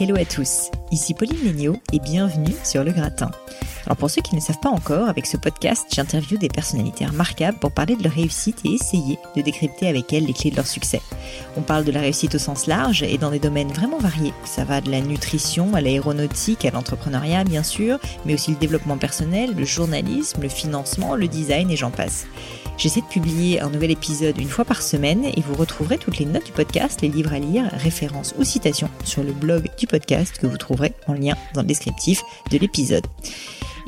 Hello à tous, ici Pauline Léniaud et bienvenue sur Le Gratin. Alors pour ceux qui ne savent pas encore, avec ce podcast, j'interviewe des personnalités remarquables pour parler de leur réussite et essayer de décrypter avec elles les clés de leur succès. On parle de la réussite au sens large et dans des domaines vraiment variés. Ça va de la nutrition à l'aéronautique, à l'entrepreneuriat bien sûr, mais aussi le développement personnel, le journalisme, le financement, le design et j'en passe. J'essaie de publier un nouvel épisode une fois par semaine et vous retrouverez toutes les notes du podcast, les livres à lire, références ou citations sur le blog du podcast que vous trouverez en lien dans le descriptif de l'épisode.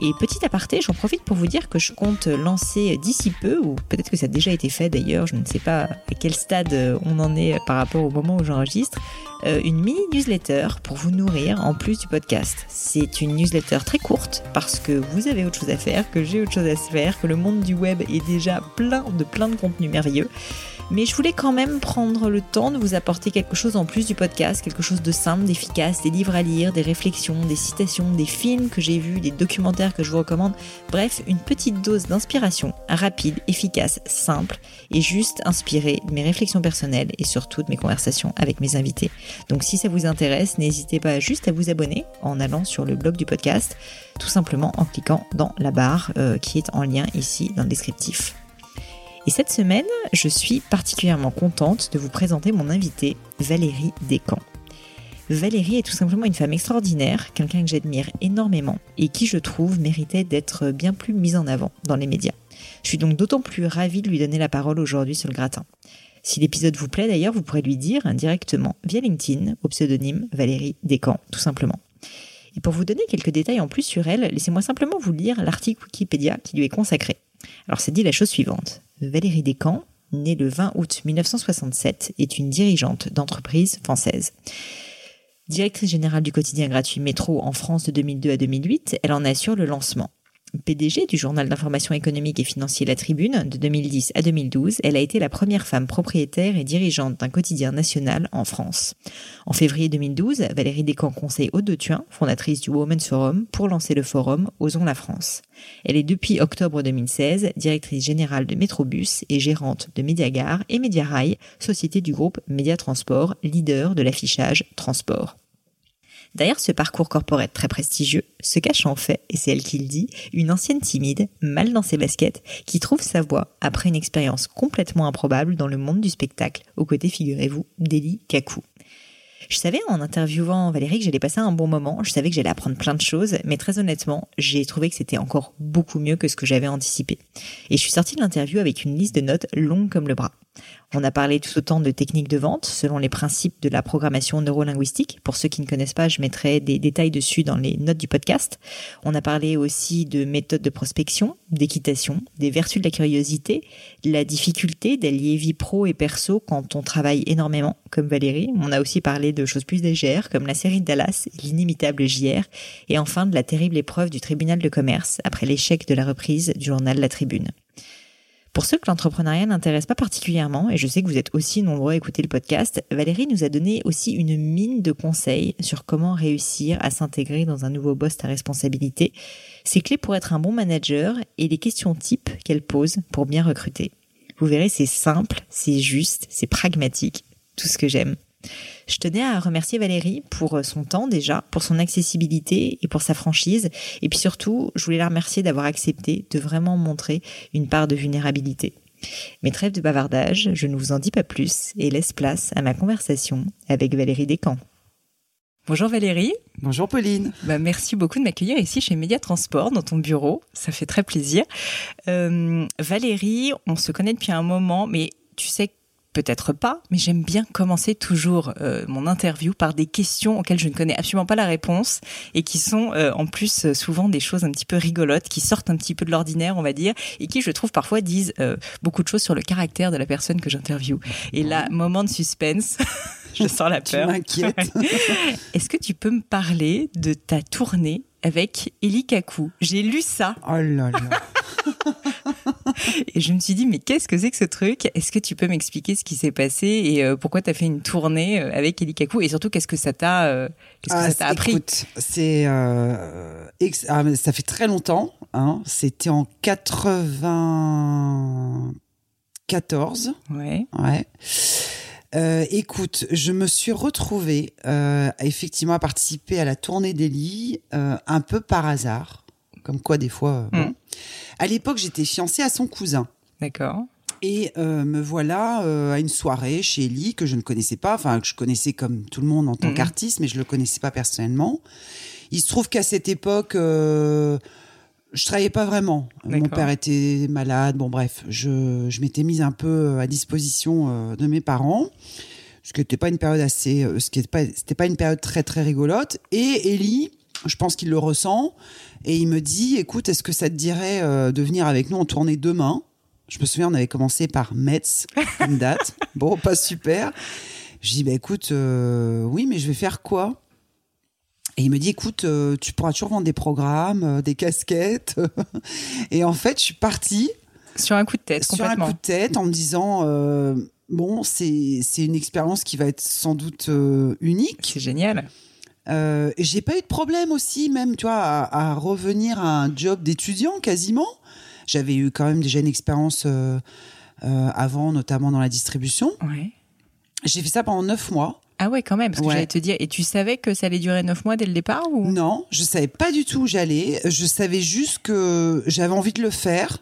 Et petit aparté, j'en profite pour vous dire que je compte lancer d'ici peu, ou peut-être que ça a déjà été fait d'ailleurs, je ne sais pas à quel stade on en est par rapport au moment où j'enregistre, une mini newsletter pour vous nourrir en plus du podcast. C'est une newsletter très courte parce que vous avez autre chose à faire, que j'ai autre chose à faire, que le monde du web est déjà plein de plein de contenus merveilleux. Mais je voulais quand même prendre le temps de vous apporter quelque chose en plus du podcast, quelque chose de simple, d'efficace, des livres à lire, des réflexions, des citations, des films que j'ai vus, des documentaires que je vous recommande. Bref, une petite dose d'inspiration, rapide, efficace, simple et juste inspirée de mes réflexions personnelles et surtout de mes conversations avec mes invités. Donc si ça vous intéresse, n'hésitez pas juste à vous abonner en allant sur le blog du podcast, tout simplement en cliquant dans la barre euh, qui est en lien ici dans le descriptif. Et cette semaine, je suis particulièrement contente de vous présenter mon invitée, Valérie Descamps. Valérie est tout simplement une femme extraordinaire, quelqu'un que j'admire énormément et qui, je trouve, méritait d'être bien plus mise en avant dans les médias. Je suis donc d'autant plus ravie de lui donner la parole aujourd'hui sur le gratin. Si l'épisode vous plaît d'ailleurs, vous pourrez lui dire directement via LinkedIn au pseudonyme Valérie Descamps, tout simplement. Et pour vous donner quelques détails en plus sur elle, laissez-moi simplement vous lire l'article Wikipédia qui lui est consacré. Alors c'est dit la chose suivante. Valérie Descamps, née le 20 août 1967, est une dirigeante d'entreprise française. Directrice générale du quotidien gratuit Métro en France de 2002 à 2008, elle en assure le lancement. PDG du journal d'information économique et financier La Tribune de 2010 à 2012, elle a été la première femme propriétaire et dirigeante d'un quotidien national en France. En février 2012, Valérie Descamps conseille Aude de Thuin, fondatrice du Women's Forum, pour lancer le forum Osons la France. Elle est depuis octobre 2016 directrice générale de Métrobus et gérante de Mediagare et Mediarail, société du groupe Média Transport, leader de l'affichage transport. Derrière ce parcours corporate très prestigieux se cache en fait, et c'est elle qui le dit, une ancienne timide, mal dans ses baskets, qui trouve sa voie après une expérience complètement improbable dans le monde du spectacle, aux côtés, figurez-vous, d'Eli Kakou. Je savais en interviewant Valérie que j'allais passer un bon moment, je savais que j'allais apprendre plein de choses, mais très honnêtement, j'ai trouvé que c'était encore beaucoup mieux que ce que j'avais anticipé. Et je suis sortie de l'interview avec une liste de notes longue comme le bras. On a parlé tout autant de techniques de vente selon les principes de la programmation neurolinguistique. Pour ceux qui ne connaissent pas, je mettrai des détails dessus dans les notes du podcast. On a parlé aussi de méthodes de prospection, d'équitation, des vertus de la curiosité, la difficulté d'allier vie pro et perso quand on travaille énormément, comme Valérie. On a aussi parlé de choses plus légères, comme la série Dallas l'inimitable JR. Et enfin de la terrible épreuve du tribunal de commerce après l'échec de la reprise du journal La Tribune. Pour ceux que l'entrepreneuriat n'intéresse pas particulièrement, et je sais que vous êtes aussi nombreux à écouter le podcast, Valérie nous a donné aussi une mine de conseils sur comment réussir à s'intégrer dans un nouveau poste à responsabilité, ses clés pour être un bon manager et les questions types qu'elle pose pour bien recruter. Vous verrez, c'est simple, c'est juste, c'est pragmatique, tout ce que j'aime. Je tenais à remercier Valérie pour euh, son temps déjà, pour son accessibilité et pour sa franchise. Et puis surtout, je voulais la remercier d'avoir accepté de vraiment montrer une part de vulnérabilité. Mais trêve de bavardage, je ne vous en dis pas plus et laisse place à ma conversation avec Valérie Descamps. Bonjour Valérie. Bonjour Pauline. Bah, merci beaucoup de m'accueillir ici chez Média Transport dans ton bureau. Ça fait très plaisir. Euh, Valérie, on se connaît depuis un moment, mais tu sais peut-être pas, mais j'aime bien commencer toujours euh, mon interview par des questions auxquelles je ne connais absolument pas la réponse et qui sont euh, en plus euh, souvent des choses un petit peu rigolotes, qui sortent un petit peu de l'ordinaire, on va dire, et qui, je trouve, parfois disent beaucoup de choses sur le caractère de la personne que j'interviewe. Et là, moment de suspense. je sens la peur. Est-ce que tu peux me parler de ta tournée avec Eli Kaku? J'ai lu ça. Oh là là. et je me suis dit, mais qu'est-ce que c'est que ce truc? Est-ce que tu peux m'expliquer ce qui s'est passé et euh, pourquoi tu as fait une tournée euh, avec Eli Kaku Et surtout, qu'est-ce que ça t'a euh, ah, appris? Écoute, c'est ah, ça fait très longtemps. Hein, C'était en 94. Ouais. Ouais. Euh, écoute, je me suis retrouvée euh, effectivement à participer à la tournée d'Elie euh, un peu par hasard, comme quoi des fois. bon. À l'époque, j'étais fiancée à son cousin. D'accord. Et euh, me voilà euh, à une soirée chez Ellie que je ne connaissais pas, enfin que je connaissais comme tout le monde en tant Mhm. qu'artiste, mais je le connaissais pas personnellement. Il se trouve qu'à cette époque, euh, je travaillais pas vraiment. Mon père était malade. Bon bref, je, je m'étais mise un peu à disposition euh, de mes parents, ce qui n'était pas une période assez, euh, ce qui était pas, pas une période très très rigolote. Et Ellie, je pense qu'il le ressent, et il me dit, écoute, est-ce que ça te dirait euh, de venir avec nous en tournée demain? Je me souviens, on avait commencé par Metz, une date. bon, pas super. Je dis, bah écoute, euh, oui, mais je vais faire quoi? Et il me dit, écoute, euh, tu pourras toujours vendre des programmes, des casquettes. et en fait, je suis partie Sur un coup de tête, sur un complètement. coup de tête en me disant, bon, c'est c'est une expérience qui va être sans doute unique. C'est génial. Euh, j'ai pas eu de problème aussi, même, tu vois, à, à revenir à un job d'étudiant quasiment. J'avais eu quand même déjà une expérience euh, euh, avant, notamment dans la distribution. Ouais. J'ai fait ça pendant neuf mois. Ah ouais, quand même, parce que Ouais. j'allais te dire, et tu savais que ça allait durer neuf mois dès le départ ou? Non, je savais pas du tout où j'allais. Je savais juste que j'avais envie de le faire.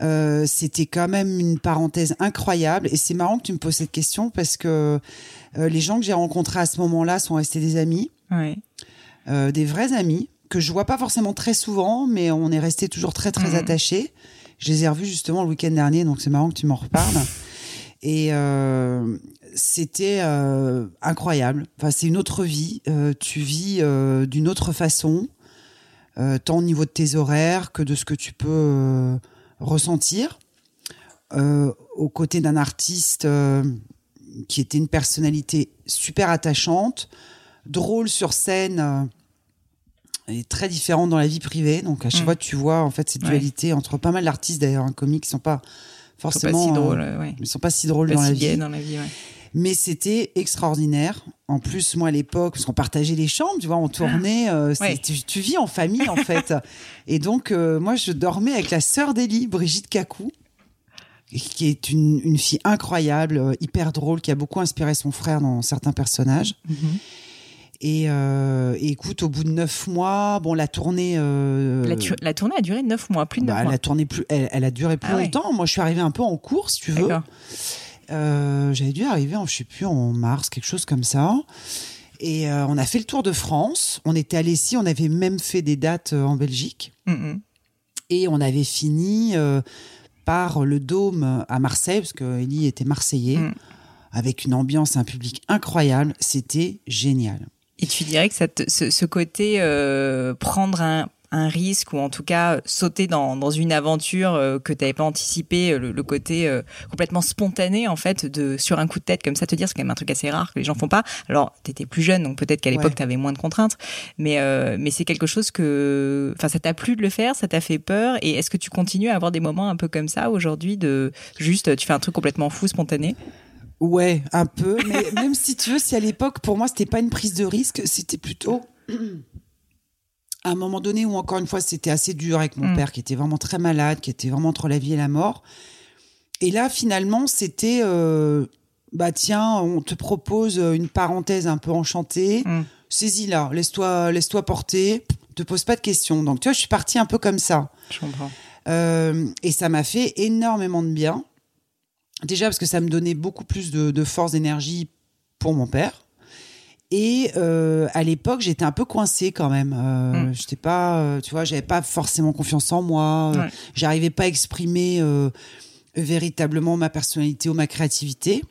Euh, C'était quand même une parenthèse incroyable. Et c'est marrant que tu me poses cette question parce que euh, les gens que j'ai rencontrés à ce moment-là sont restés des amis, Ouais. euh, des vrais amis que je vois pas forcément très souvent, mais on est restés toujours très très Mhm. attachés. Je les ai revus justement le week-end dernier, donc c'est marrant que tu m'en reparles. Et euh, c'était euh, incroyable. Enfin, c'est une autre vie. Tu vis d'une autre façon, tant au niveau de tes horaires que de ce que tu peux ressentir. Aux côtés d'un artiste qui était une personnalité super attachante, drôle sur scène. euh, et très différent dans la vie privée. Donc à chaque Mm. fois, tu vois en fait cette Ouais. dualité entre pas mal d'artistes d'ailleurs, un comique qui sont pas pas forcément si euh, ouais. ils sont pas si drôles Pas dans la si vie. gay dans la vie, ouais. Mais c'était extraordinaire. En plus, moi, à l'époque, parce qu'on partageait les chambres, tu vois, on tournait, euh, c'est- Ouais. tu, tu vis en famille, en fait. Et donc, euh, moi, je dormais avec la sœur d'Élie, Brigitte Cacou, qui est une, une fille incroyable, euh, hyper drôle, qui a beaucoup inspiré son frère dans certains personnages. Mhm. Et, euh, et écoute, au bout de neuf mois, bon, la tournée... euh, La, tournée a duré neuf mois, plus de neuf bah, mois. la tournée plus, elle, elle a duré plus Ah ouais. longtemps. Moi, je suis arrivée un peu en cours, si tu veux. Euh, J'avais dû arriver, en, je sais plus, en mars, quelque chose comme ça. Et on a fait le tour de France. On était allé ici, on avait même fait des dates en Belgique. Mhm. Et on avait fini par le Dôme à Marseille, parce que Ellie était marseillais, Mm. avec une ambiance, un public incroyable. C'était génial. Et tu dirais que ça te- ce, ce côté euh, prendre un, un risque ou en tout cas sauter dans, dans une aventure euh, que tu n'avais pas anticipé, euh, le, le côté euh, complètement spontané en fait de sur un coup de tête comme ça te dire c'est quand même un truc assez rare que les gens font pas. Alors tu étais plus jeune donc peut-être qu'à l'époque Ouais. tu avais moins de contraintes mais euh, mais c'est quelque chose que enfin ça t'a plu de le faire, ça t'a fait peur et est-ce que tu continues à avoir des moments un peu comme ça aujourd'hui de juste tu fais un truc complètement fou spontané? Ouais, un peu. Mais même si tu veux, si à l'époque, pour moi, c'était pas une prise de risque, c'était plutôt à un moment donné où, encore une fois, c'était assez dur avec mon Mm. père qui était vraiment très malade, qui était vraiment entre la vie et la mort. Et là, finalement, c'était euh, bah tiens, on te propose une parenthèse un peu enchantée. Mm. Saisis-la, laisse-toi laisse-toi porter, te pose pas de questions. Donc, tu vois, je suis partie un peu comme ça. Je comprends. Euh, et ça m'a fait énormément de bien. Déjà parce que ça me donnait beaucoup plus de, de force, d'énergie pour mon père. Et euh, à l'époque, j'étais un peu coincée quand même. Euh, Mm. J'étais pas, euh, tu vois, j'avais pas forcément confiance en moi. Euh, Ouais. J'arrivais pas à exprimer véritablement ma personnalité ou ma créativité.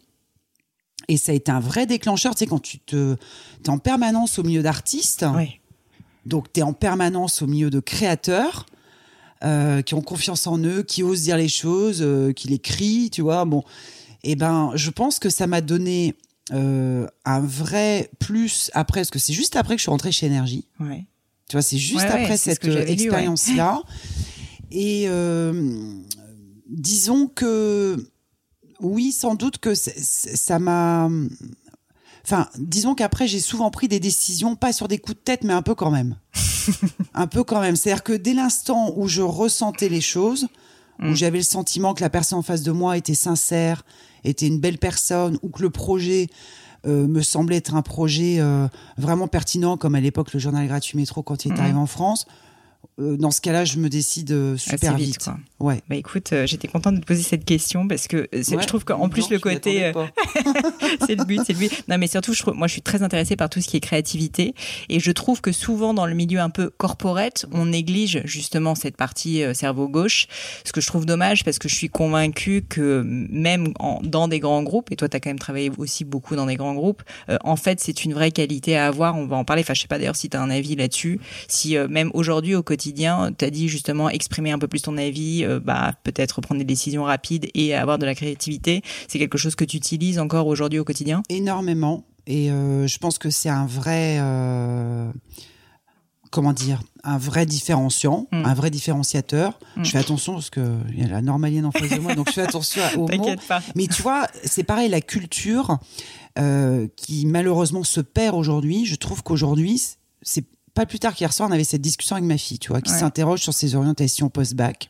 Et ça a été un vrai déclencheur. Tu sais, quand tu te, es en permanence au milieu d'artistes. Donc, tu es en permanence au milieu de créateurs euh, qui ont confiance en eux, qui osent dire les choses, euh, qui les crient, tu vois. Bon, et ben, je pense que ça m'a donné euh, un vrai plus après, parce que c'est juste après que je suis rentrée chez Énergie. Ouais. Tu vois, c'est juste Ouais, après cette expérience-là. Et euh, disons que oui, sans doute que ça m'a. Enfin, disons qu'après, j'ai souvent pris des décisions, pas sur des coups de tête, mais un peu quand même. un peu quand même. C'est-à-dire que dès l'instant où je ressentais les choses, où Mm. j'avais le sentiment que la personne en face de moi était sincère, était une belle personne, ou que le projet euh, me semblait être un projet euh, vraiment pertinent, comme à l'époque le journal gratuit métro quand il est Mhm. arrivé en France. Euh, dans ce cas-là, je me décide euh, super Assez vite. vite, quoi. Ouais. Bah écoute, euh, j'étais contente de te poser cette question parce que Ouais. je trouve qu'en plus Non, le côté, c'est le but, c'est le but. Non, mais surtout, je trouve, moi, je suis très intéressée par tout ce qui est créativité, et je trouve que souvent dans le milieu un peu corporate, on néglige justement cette partie euh, cerveau gauche, ce que je trouve dommage parce que je suis convaincue que même en- dans des grands groupes, et toi, tu as quand même travaillé aussi beaucoup dans des grands groupes, euh, en fait, c'est une vraie qualité à avoir. On va en parler. Enfin, je sais pas d'ailleurs si tu as un avis là-dessus. Si même aujourd'hui au quotidien, tu as dit justement exprimer un peu plus ton avis, euh, bah peut-être prendre des décisions rapides et avoir de la créativité, c'est quelque chose que tu utilises encore aujourd'hui au quotidien? Énormément et euh, je pense que c'est un vrai euh, comment dire un vrai différenciant Mm. un vrai différenciateur Mm. je fais attention parce que il y a la normalienne en face de moi donc je fais attention aux mots pas. mais tu vois c'est pareil la culture euh, qui malheureusement se perd aujourd'hui je trouve qu'aujourd'hui c'est pas plus tard qu'hier soir on avait cette discussion avec ma fille tu vois qui Ouais. s'interroge sur ses orientations post-bac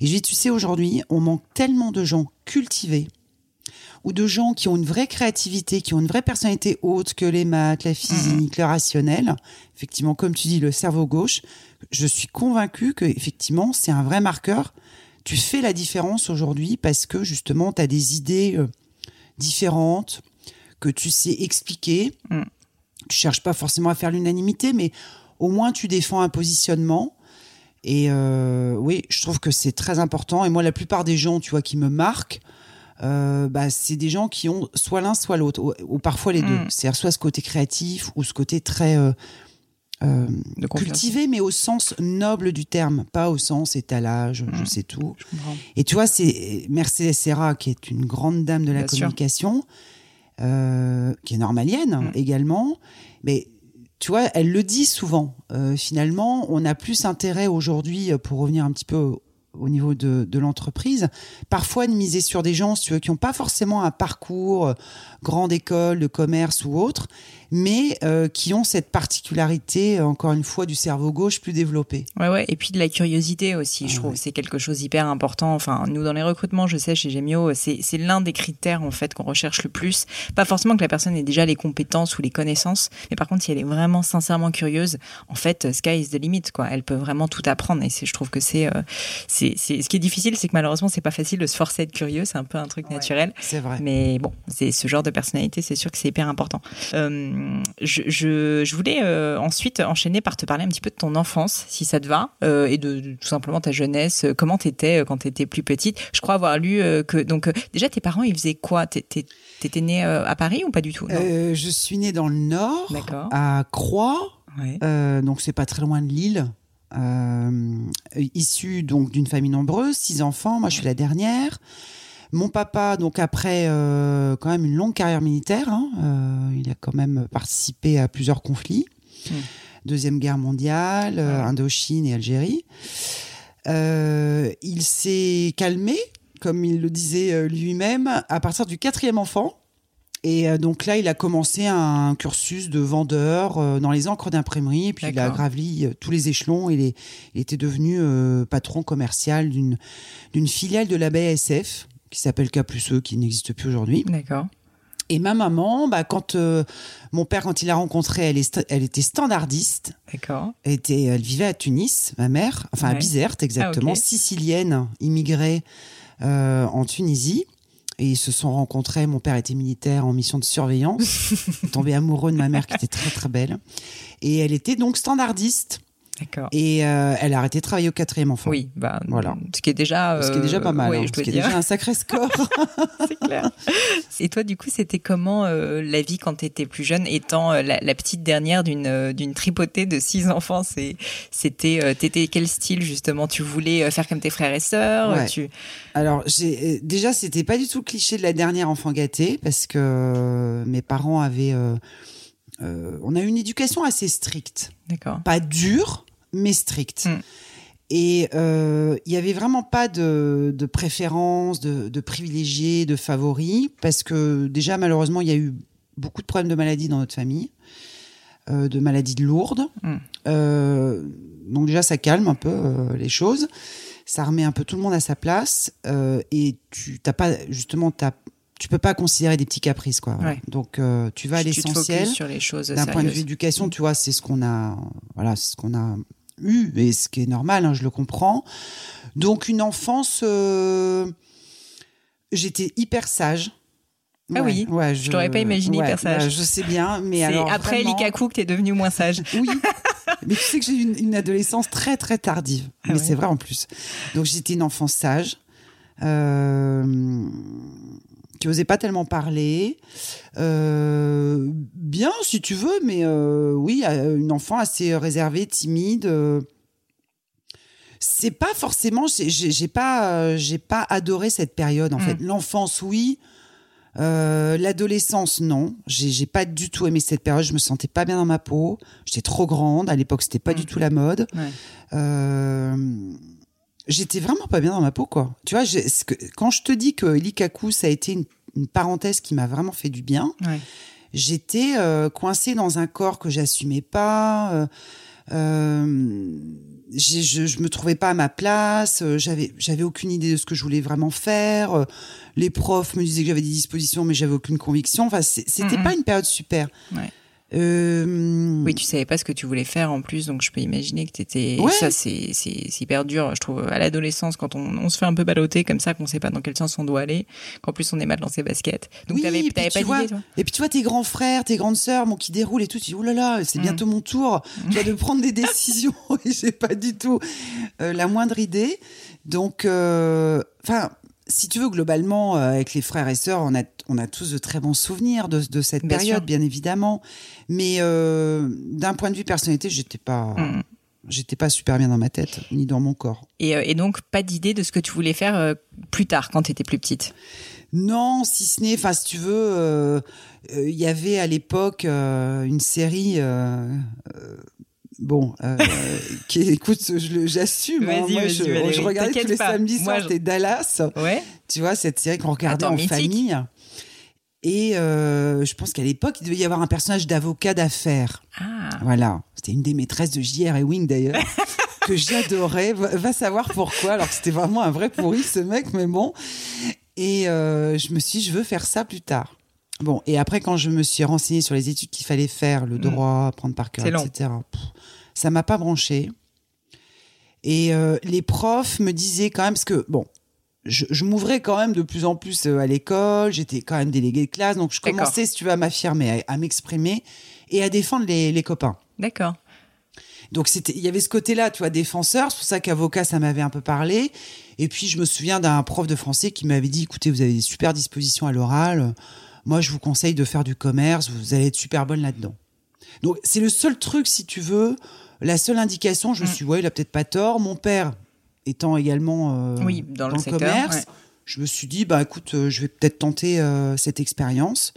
et je lui dis tu sais aujourd'hui on manque tellement de gens cultivés ou de gens qui ont une vraie créativité, qui ont une vraie personnalité haute que les maths, la physique, le rationnel. Effectivement, comme tu dis, le cerveau gauche. Je suis convaincue que effectivement, c'est un vrai marqueur. Tu fais la différence aujourd'hui parce que justement, tu as des idées euh, différentes que tu sais expliquer. Mm. Tu cherches pas forcément à faire l'unanimité, mais au moins tu défends un positionnement. Et euh, oui, je trouve que c'est très important. Et moi, la plupart des gens, tu vois, qui me marquent, euh, bah, c'est des gens qui ont soit l'un, soit l'autre, ou, ou parfois les deux. Mm. C'est-à-dire soit ce côté créatif ou ce côté très euh, cultivé, mais au sens noble du terme, pas au sens étalage, je Mm. sais tout. Je. Et tu vois, c'est Mercedes Serra, qui est une grande dame de la Bien sûr. Euh, qui est normalienne Mm. également, mais tu vois, elle le dit souvent. Euh, finalement, on a plus intérêt aujourd'hui, euh, pour revenir un petit peu au- au niveau de, de l'entreprise, parfois de miser sur des gens, si tu veux, qui n'ont pas forcément un parcours euh, grande école de commerce ou autre, mais euh, qui ont cette particularité, euh, encore une fois, du cerveau gauche plus développé. Ouais, ouais. Et puis de la curiosité aussi, je Ah trouve. ouais. C'est quelque chose d'hyper important. Enfin, nous, dans les recrutements, je sais, chez Gemio, c'est, l'un des critères, en fait, qu'on recherche le plus. Pas forcément que la personne ait déjà les compétences ou les connaissances, mais par contre, si elle est vraiment sincèrement curieuse, en fait, sky is the limit, quoi. Elle peut vraiment tout apprendre. Et je trouve que c'est, euh, c'est, ce qui est difficile, c'est que malheureusement, c'est pas facile de se forcer à être curieux. C'est un peu un truc Ouais. naturel. C'est vrai. Mais bon, c'est ce genre de personnalité, c'est sûr que c'est hyper important. Euh, je, je, je voulais euh, ensuite enchaîner par te parler un petit peu de ton enfance, si ça te va, euh, et de, de tout simplement ta jeunesse. Comment t'étais quand t'étais plus petite Je crois avoir lu que donc déjà tes parents ils faisaient quoi? T'é- t'é- T'étais née à Paris ou pas du tout? Je suis née dans le Nord, à Croix, Ouais. donc c'est pas très loin de Lille. Euh, issue donc d'une famille nombreuse, six enfants. Moi, je suis la dernière. Mon papa, donc après euh, quand même une longue carrière militaire, hein, euh, il a quand même participé à plusieurs conflits. Mm. Deuxième guerre mondiale, euh. Indochine et Algérie. Il s'est calmé, comme il le disait lui-même, à partir du quatrième enfant. Et euh, donc là, il a commencé un cursus de vendeur euh, dans les encres d'imprimerie. Et puis il a graveli euh, tous les échelons. Il, est, il était devenu euh, patron commercial d'une filiale de la BASF qui s'appelle K plus E, qui n'existe plus aujourd'hui. D'accord. Et ma maman, bah, quand euh, mon père, quand il l'a rencontrée, elle, est elle était standardiste. D'accord. Elle, était, elle vivait à Tunis, ma mère, enfin à. Bizerte exactement, Ah, ok. sicilienne, immigrée euh, en Tunisie. Et ils se sont rencontrés. Mon père était militaire en mission de surveillance. Tombé amoureux de ma mère qui était très très belle. Et elle était donc standardiste. D'accord. Et euh, elle a arrêté de travailler au quatrième enfant. Oui, bah Voilà. Ce qui est déjà. Ce qui est déjà pas mal. oui, hein, je ce qui est déjà un sacré score. c'est clair. Et toi, du coup, c'était comment euh, la vie quand tu étais plus jeune, étant euh, la, la petite dernière d'une euh, d'une tripotée de six enfants? C'est c'était euh, t'étais quel style justement? Tu voulais euh, faire comme tes frères et sœurs? Ouais. Tu Alors, j'ai, euh, déjà, c'était pas du tout le cliché de la dernière enfant gâtée parce que euh, mes parents avaient. Euh, euh, on a eu une éducation assez stricte. d'accord Pas dure, mais stricte. Mm. Et euh, il y avait vraiment pas de, de préférence, de, de privilégiés, de favoris, parce que déjà, malheureusement, il y a eu beaucoup de problèmes de maladies dans notre famille, euh, de maladies lourdes. Mm. Euh, donc déjà, ça calme un peu euh, les choses. ça remet un peu tout le monde à sa place euh, et tu t'as pas justement t'as tu peux pas considérer des petits caprices quoi. Ouais. Donc euh, tu vas à Tu l'essentiel. sur les choses D'un point de vue éducation, tu vois, c'est ce qu'on a, voilà, c'est ce qu'on a eu et ce qui est normal, hein, je le comprends. Donc une enfance, euh, j'étais hyper sage. Ah oui, ouais, je t'aurais pas imaginé hyper sage. je sais bien, mais alors après vraiment- Likaku que t'es devenu moins sage. oui. Mais tu sais que j'ai eu une, une adolescence très très tardive. Ah mais c'est vrai en plus. Donc j'étais une enfant sage. Euh, qui osait pas tellement parler. Euh, bien, si tu veux, mais euh, oui, euh, une enfant assez réservée, timide. c'est pas forcément. j'ai- pas, j'ai pas adoré cette période en Mm. fait. L'enfance, oui. Euh, L'adolescence, non. J'ai pas du tout aimé cette période. Je me sentais pas bien dans ma peau. J'étais trop grande. À l'époque, c'était pas Mm. du tout la mode. Ouais. Euh, J'étais vraiment pas bien dans ma peau, quoi. Tu vois, que- quand je te dis que Likaku, ça a été une, une parenthèse qui m'a vraiment fait du bien, Ouais. j'étais euh, coincée dans un corps que j'assumais pas. euh, euh, je, je me trouvais pas à ma place. J'avais, j'avais aucune idée de ce que je voulais vraiment faire. Les profs me disaient que j'avais des dispositions, mais j'avais aucune conviction. Enfin, c'était pas une période super. Ouais. Euh, Oui, tu savais pas ce que tu voulais faire en plus, donc je peux imaginer que t'étais. Ouais. Ça, c'est hyper dur, je trouve, à l'adolescence, quand on, on se fait un peu balloter comme ça, qu'on sait pas dans quel sens on doit aller, qu'en plus on est mal dans ses baskets. Donc Oui, t'avais tu pas vois, d'idée, toi Et puis tu vois tes grands frères, tes grandes sœurs, bon, qui déroulent et tout, tu dis, oh là là, c'est Mm. bientôt mon tour, tu vois, de prendre des décisions et j'ai pas du tout euh, la moindre idée. Donc, euh, enfin, si tu veux, globalement, euh, avec les frères et sœurs, on a, on a tous de très bons souvenirs de, de cette Bien période, sûr. bien évidemment. Mais euh, d'un point de vue personnalité, j'étais pas, Mm. j'étais pas super bien dans ma tête, ni dans mon corps. et, euh, et donc, pas d'idée de ce que tu voulais faire euh, plus tard, quand t'étais plus petite? Non, si ce n'est, enfin, si tu veux, il y avait à l'époque une série. Bon, euh, qui écoute, j'assume. hein, moi, je, regardais tous les pas. samedis soirs, je- c'était Dallas. Ouais. Tu vois, cette série qu'on regardait Attends, en mythique. famille. Et euh, je pense qu'à l'époque, il devait y avoir un personnage d'avocat d'affaires. Ah. Voilà. C'était une des maîtresses de J.R. Ewing d'ailleurs, que j'adorais. Va, va savoir pourquoi. Alors que c'était vraiment un vrai pourri ce mec, mais bon. Et euh, je me suis dit, je veux faire ça plus tard. Bon, et après, quand je me suis renseignée sur les études qu'il fallait faire, le droit, prendre par cœur, Mm. Etc., pff, ça m'a pas branché. Et euh, les profs me disaient quand même, parce que, bon, je, je m'ouvrais quand même de plus en plus euh, à l'école, j'étais quand même déléguée de classe, donc je commençais, si tu veux, à m'affirmer, à, à m'exprimer et à défendre les, les copains. D'accord. Donc c'était, il y avait ce côté-là, tu vois, défenseur. C'est pour ça qu'avocat, ça m'avait un peu parlé. Et puis je me souviens d'un prof de français qui m'avait dit, écoutez, vous avez des super dispositions à l'oral. Moi, je vous conseille de faire du commerce. Vous allez être super bonne là-dedans. Donc c'est le seul truc, si tu veux, la seule indication. Je me Mm. suis, dit, ouais, il a peut-être pas tort. Mon père étant également euh, Oui, dans le secteur, commerce, ouais. je me suis dit, bah écoute, euh, je vais peut-être tenter euh, cette expérience.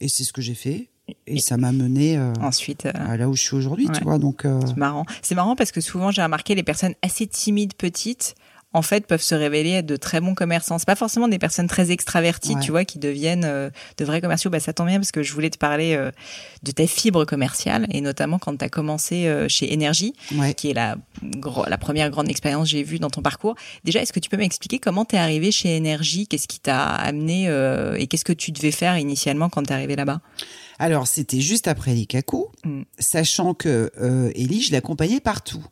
Et c'est ce que j'ai fait. Et, Et- ça m'a mené Ensuite. à là où je suis aujourd'hui, Ouais. tu vois. Donc C'est marrant. C'est marrant parce que souvent, j'ai remarqué les personnes assez timides, petites, en fait, peuvent se révéler être de très bons commerçants. C'est pas forcément des personnes très extraverties, Ouais. tu vois, qui deviennent euh, de vrais commerciaux. Bah, ça tombe bien parce que je voulais te parler euh, de ta fibre commerciale et notamment quand tu as commencé euh, chez Énergie, ouais. qui est la, première grande expérience que j'ai vue dans ton parcours. Déjà, est-ce que tu peux m'expliquer comment tu es arrivé chez Énergie? Qu'est-ce qui t'a amené et qu'est-ce que tu devais faire initialement quand tu es arrivé là-bas? Alors, c'était juste après les cacos, Mm. sachant que Ellie, je l'accompagnais partout.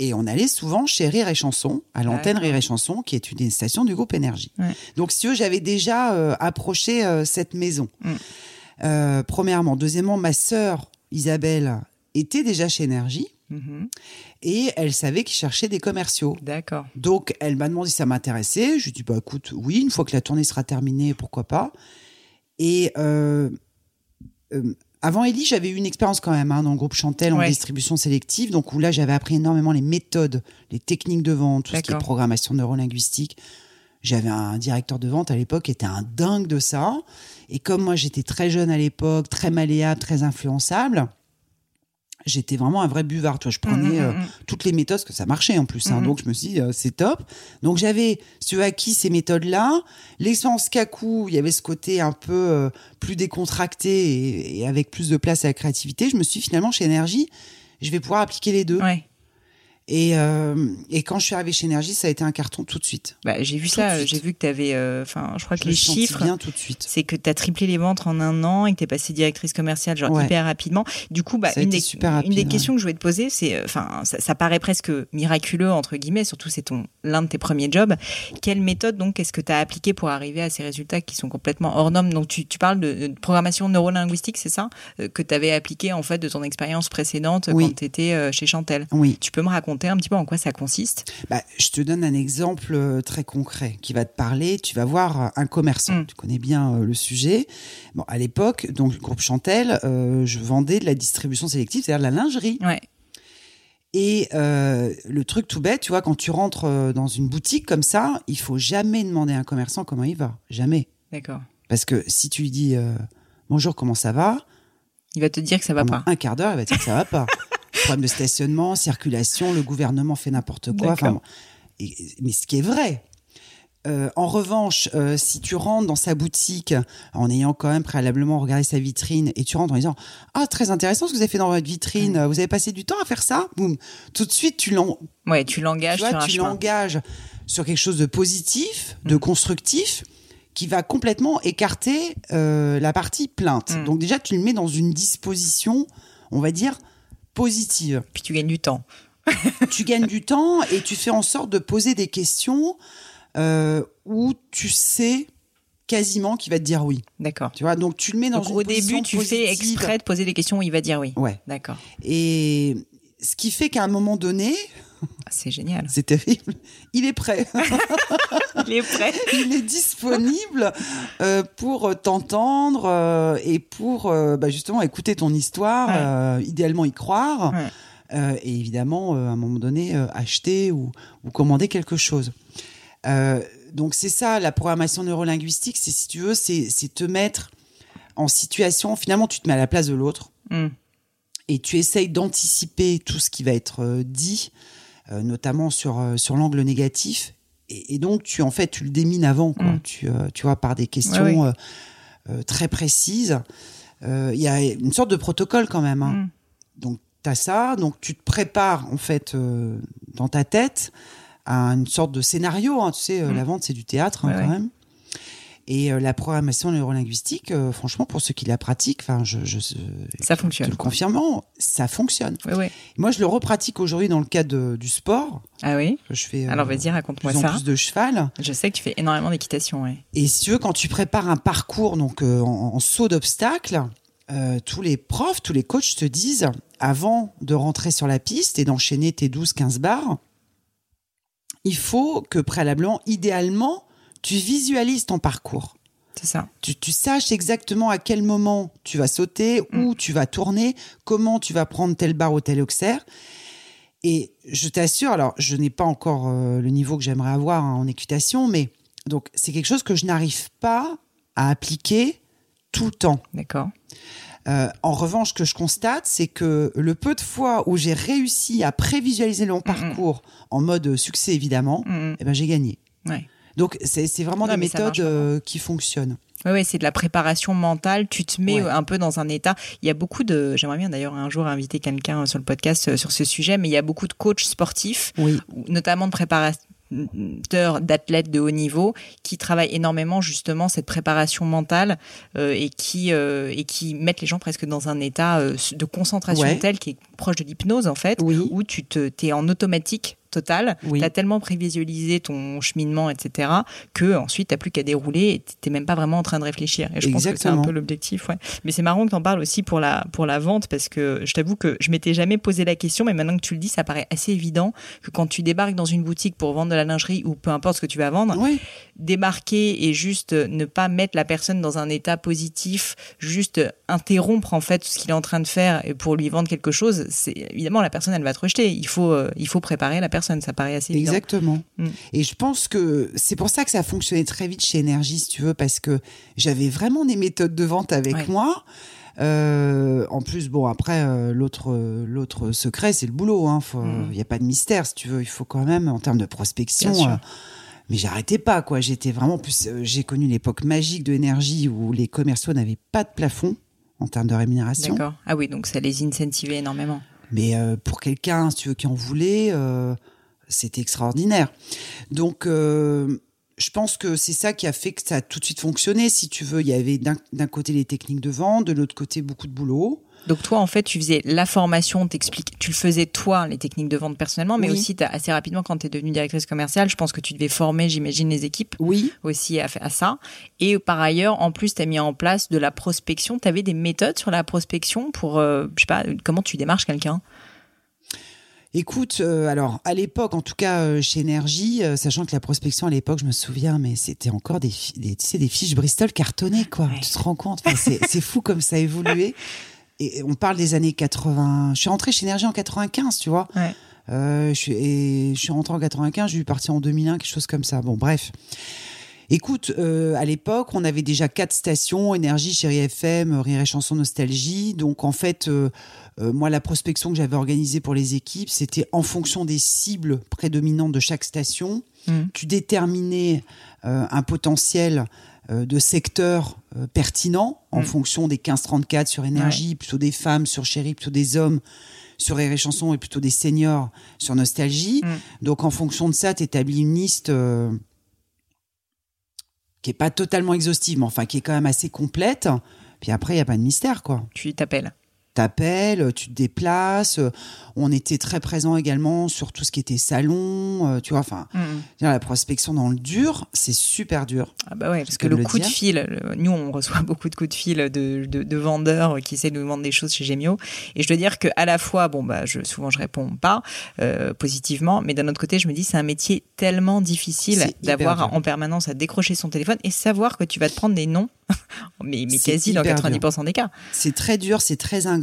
Et on allait souvent chez Rire et Chanson, à l'antenne D'accord. Rire et Chanson, qui est une des stations du groupe Énergie. Ouais. Donc, si tu veux, j'avais déjà euh, approché euh, cette maison. Mm. Euh, premièrement. Deuxièmement, ma sœur Isabelle était déjà chez Énergie Mhm. et elle savait qu'ils cherchaient des commerciaux. D'accord. Donc, elle m'a demandé si ça m'intéressait. Je lui ai dit, bah, écoute, oui, une fois que la tournée sera terminée, pourquoi pas. Et euh, euh, avant Ellie, j'avais eu une expérience quand même hein, dans le groupe Chantel en Ouais. distribution sélective. Donc, où là, j'avais appris énormément les méthodes, les techniques de vente, tout ce qui est programmation neurolinguistique. J'avais un directeur de vente à l'époque qui était un dingue de ça. Et comme moi, j'étais très jeune à l'époque, très malléable, très influençable, j'étais vraiment un vrai buvard. Tu vois, je prenais Mhm, euh, mhm. toutes les méthodes, parce que ça marchait en plus. hein. Donc je me suis dit, euh, c'est top. Donc j'avais, si acquis ces méthodes-là. L'expérience Kaku, il y avait ce côté un peu euh, plus décontracté et, et avec plus de place à la créativité. Je me suis dit, finalement, chez Énergie, je vais pouvoir appliquer les deux. Ouais. Et, euh, et quand je suis arrivée chez Énergie, ça a été un carton tout de suite. Bah, j'ai vu Tout ça, de j'ai vu que tu avais. Enfin, je crois que les chiffres. bien tout de suite. C'est que tu as triplé les ventes en un an et que tu es passée directrice commerciale genre Ouais. hyper rapidement. Du coup, bah, une, des, super une rapide, des ouais. questions que je voulais te poser, c'est, euh, enfin, ça, ça paraît presque miraculeux entre guillemets, surtout c'est ton l'un de tes premiers jobs. Quelle méthode donc est-ce que tu as appliqué pour arriver à ces résultats qui sont complètement hors normes? Donc tu, tu parles de, de programmation neurolinguistique, c'est ça? Euh, que tu avais appliqué en fait de ton expérience précédente Oui. quand tu étais chez Chantel. Oui. Tu peux me raconter un petit peu en quoi ça consiste Bah, je te donne un exemple euh, très concret qui va te parler. Tu vas voir euh, un commerçant. Mm. Tu connais bien euh, le sujet. Bon, à l'époque, donc le groupe Chantel, euh, je vendais de la distribution sélective, c'est-à-dire de la lingerie. Ouais. Et euh, le truc tout bête, tu vois, quand tu rentres dans une boutique comme ça, il faut jamais demander à un commerçant comment il va. Jamais. D'accord. Parce que si tu lui dis euh, bonjour, comment ça va? Il va te dire que ça va pas. un quart d'heure, il va te dire que ça va pas. De stationnement, circulation, le gouvernement fait n'importe quoi. Enfin. Et- mais ce qui est vrai. Euh, en revanche, euh, si tu rentres dans sa boutique en ayant quand même préalablement regardé sa vitrine et tu rentres en disant ah très intéressant ce que vous avez fait dans votre vitrine, vous avez passé du temps à faire ça, boum, tout de suite tu l'en Ouais, tu l'engages tu l'engages sur quelque chose de positif, de Mm. constructif, qui va complètement écarter euh, la partie plainte. Mm. Donc déjà, tu le mets dans une disposition, on va dire, positive. Puis tu gagnes du temps. tu gagnes du temps et tu fais en sorte de poser des questions euh, où tu sais quasiment qu'il va te dire oui. D'accord. Tu vois, donc tu le mets dans Donc une au position début, tu fais exprès de poser des questions où il va dire oui. Ouais. D'accord. Et ce qui fait qu'à un moment donné, c'est génial. c'est terrible, il est prêt. Il est prêt. il est disponible euh, pour t'entendre euh, et pour euh, bah, justement écouter ton histoire, Ouais. idéalement y croire, Ouais. et évidemment à un moment donné acheter ou, ou commander quelque chose. Donc c'est ça la programmation neurolinguistique, c'est si tu veux, c'est te mettre en situation. Finalement, tu te mets à la place de l'autre Hmm. et tu essayes d'anticiper tout ce qui va être dit, notamment sur, euh, sur l'angle négatif. Et, et donc, tu en fait, tu le démines avant, quoi. Mm. Tu, euh, tu vois, par des questions Ouais, euh, euh, très précises. Euh, Il y a une sorte de protocole quand même. hein. Mm. Donc, tu as ça. Donc, tu te prépares, en fait, euh, dans ta tête à une sorte de scénario. hein. Tu sais, euh, Mm. la vente, c'est du théâtre, hein, Ouais, quand ouais. même. Et euh, la programmation neurolinguistique, euh, franchement, pour ceux qui la pratiquent, enfin, je, je, Ça te fonctionne. le confirmant, ça fonctionne. Oui, oui. Moi, je le repratique aujourd'hui dans le cadre du sport. Ah oui Je fais euh, Alors vas-y, raconte-moi en ça. plus de cheval. Je sais que tu fais énormément d'équitation, ouais. Et si tu veux, quand tu prépares un parcours donc en, en saut d'obstacles, euh, tous les profs, tous les coachs te disent, avant de rentrer sur la piste et d'enchaîner tes 12-15 barres, il faut que préalablement, idéalement, tu visualises ton parcours. C'est ça. tu, tu saches exactement à quel moment tu vas sauter, Mm. où tu vas tourner, comment tu vas prendre telle barre ou tel auxerre. Et je t'assure, alors je n'ai pas encore euh, le niveau que j'aimerais avoir hein, en équitation, mais donc c'est quelque chose que je n'arrive pas à appliquer tout le temps. D'accord. Euh, en revanche, ce que je constate, c'est que le peu de fois où j'ai réussi à prévisualiser mon parcours en mode succès évidemment, Mm, eh ben j'ai gagné. mm. Ouais. Donc c'est vraiment Non, des méthodes marche euh, qui fonctionnent. Ouais, c'est de la préparation mentale. Tu te mets Ouais. un peu dans un état. Il y a beaucoup de. J'aimerais bien d'ailleurs un jour inviter quelqu'un sur le podcast euh, sur ce sujet, mais il y a beaucoup de coachs sportifs, Oui. notamment de préparateurs d'athlètes de haut niveau, qui travaillent énormément justement cette préparation mentale euh, et qui euh, et qui mettent les gens presque dans un état euh, de concentration Ouais. tel qui est proche de l'hypnose en fait, Oui. où tu te t'es en automatique total, Oui. tu as tellement prévisualisé ton cheminement, etc., que ensuite tu plus qu'à dérouler et t'es même pas vraiment en train de réfléchir. Et je pense que c'est un Exactement. peu l'objectif. Ouais. Mais c'est marrant que tu en parles aussi pour la, pour la vente, parce que je t'avoue que je m'étais jamais posé la question, mais maintenant que tu le dis, ça paraît assez évident que quand tu débarques dans une boutique pour vendre de la lingerie ou peu importe ce que tu vas vendre, Oui. débarquer et juste ne pas mettre la personne dans un état positif, juste interrompre en fait ce qu'il est en train de faire pour lui vendre quelque chose, c'est évidemment la personne elle va te rejeter. Il faut euh, il faut préparer la personne, ça paraît assez évident. Exactement. Mm. Et je pense que c'est pour ça que ça a fonctionné très vite chez Énergie, si tu veux, parce que j'avais vraiment des méthodes de vente avec Ouais. moi. Euh, en plus, bon, après, euh, l'autre, euh, l'autre secret, c'est le boulot. Il hein. Mm. il y a pas de mystère, si tu veux. Il faut quand même, en termes de prospection. Euh, mais j'arrêtais pas, quoi. J'étais vraiment en plus. j'ai connu l'époque magique de Énergie où les commerciaux n'avaient pas de plafond en termes de rémunération. D'accord. Ah oui, donc ça les incentivait énormément. Mais euh, pour quelqu'un, si tu veux, qui en voulait, euh, c'était extraordinaire. Donc, euh, je pense que c'est ça qui a fait que ça a tout de suite fonctionné. Si tu veux, il y avait d'un côté les techniques de vente, de l'autre côté beaucoup de boulot. Donc toi, en fait, tu faisais la formation, t'expliques, tu le faisais toi, les techniques de vente personnellement, mais Oui. aussi t'as- assez rapidement quand tu es devenue directrice commerciale, je pense que tu devais former, j'imagine, les équipes Oui. aussi à, à ça. Et par ailleurs, en plus, tu as mis en place de la prospection. Tu avais des méthodes sur la prospection pour, euh, je sais pas, comment tu démarches quelqu'un? Écoute, euh, alors à l'époque, en tout cas euh, chez Énergie, euh, sachant que la prospection à l'époque, je me souviens, mais c'était encore des, tu sais, des fiches Bristol cartonnées, quoi. Ouais. Tu te rends compte? Enfin, c'est fou comme ça a évolué. Et on parle des années 80. Je suis rentrée chez Énergie en 95, tu vois. Ouais. Euh, je suis, et je suis rentrée en 95, j'ai dû partir en 2001, quelque chose comme ça. Bon, bref. Écoute, euh, à l'époque, on avait déjà quatre stations énergie, chérie FM, Rire et Chanson Nostalgie. Donc, en fait, euh, euh, moi, la prospection que j'avais organisée pour les équipes, c'était en fonction des cibles prédominantes de chaque station. Mhm. Tu déterminais euh, un potentiel euh, de secteur euh, pertinent en Mhm. fonction des 15-34 sur énergie, plutôt des femmes sur chérie, plutôt des hommes sur Rire et Chanson et plutôt des seniors sur Nostalgie. Mhm. Donc, en fonction de ça, tu établis une liste. euh, qui est pas totalement exhaustive, mais enfin qui est quand même assez complète. Puis après, il y a pas de mystère, quoi. Tu t'appelles. T'appelles, tu te déplaces. euh, On était très présent également sur tout ce qui était salon, euh, tu vois. Enfin, la prospection dans le dur, c'est super dur. Ah bah ouais, parce que le coup de fil, le- nous on reçoit beaucoup de coups de fil de, de, de vendeurs qui essaient de nous vendre des choses chez Gemio. Et je dois dire que à la fois, bon bah je, souvent je réponds pas euh, positivement, mais d'un autre côté je me dis c'est un métier tellement difficile d'avoir dur. en permanence à décrocher son téléphone et savoir que tu vas te prendre des noms, mais, quasi dans hyper 90% des cas. C'est très dur, c'est très ingrat.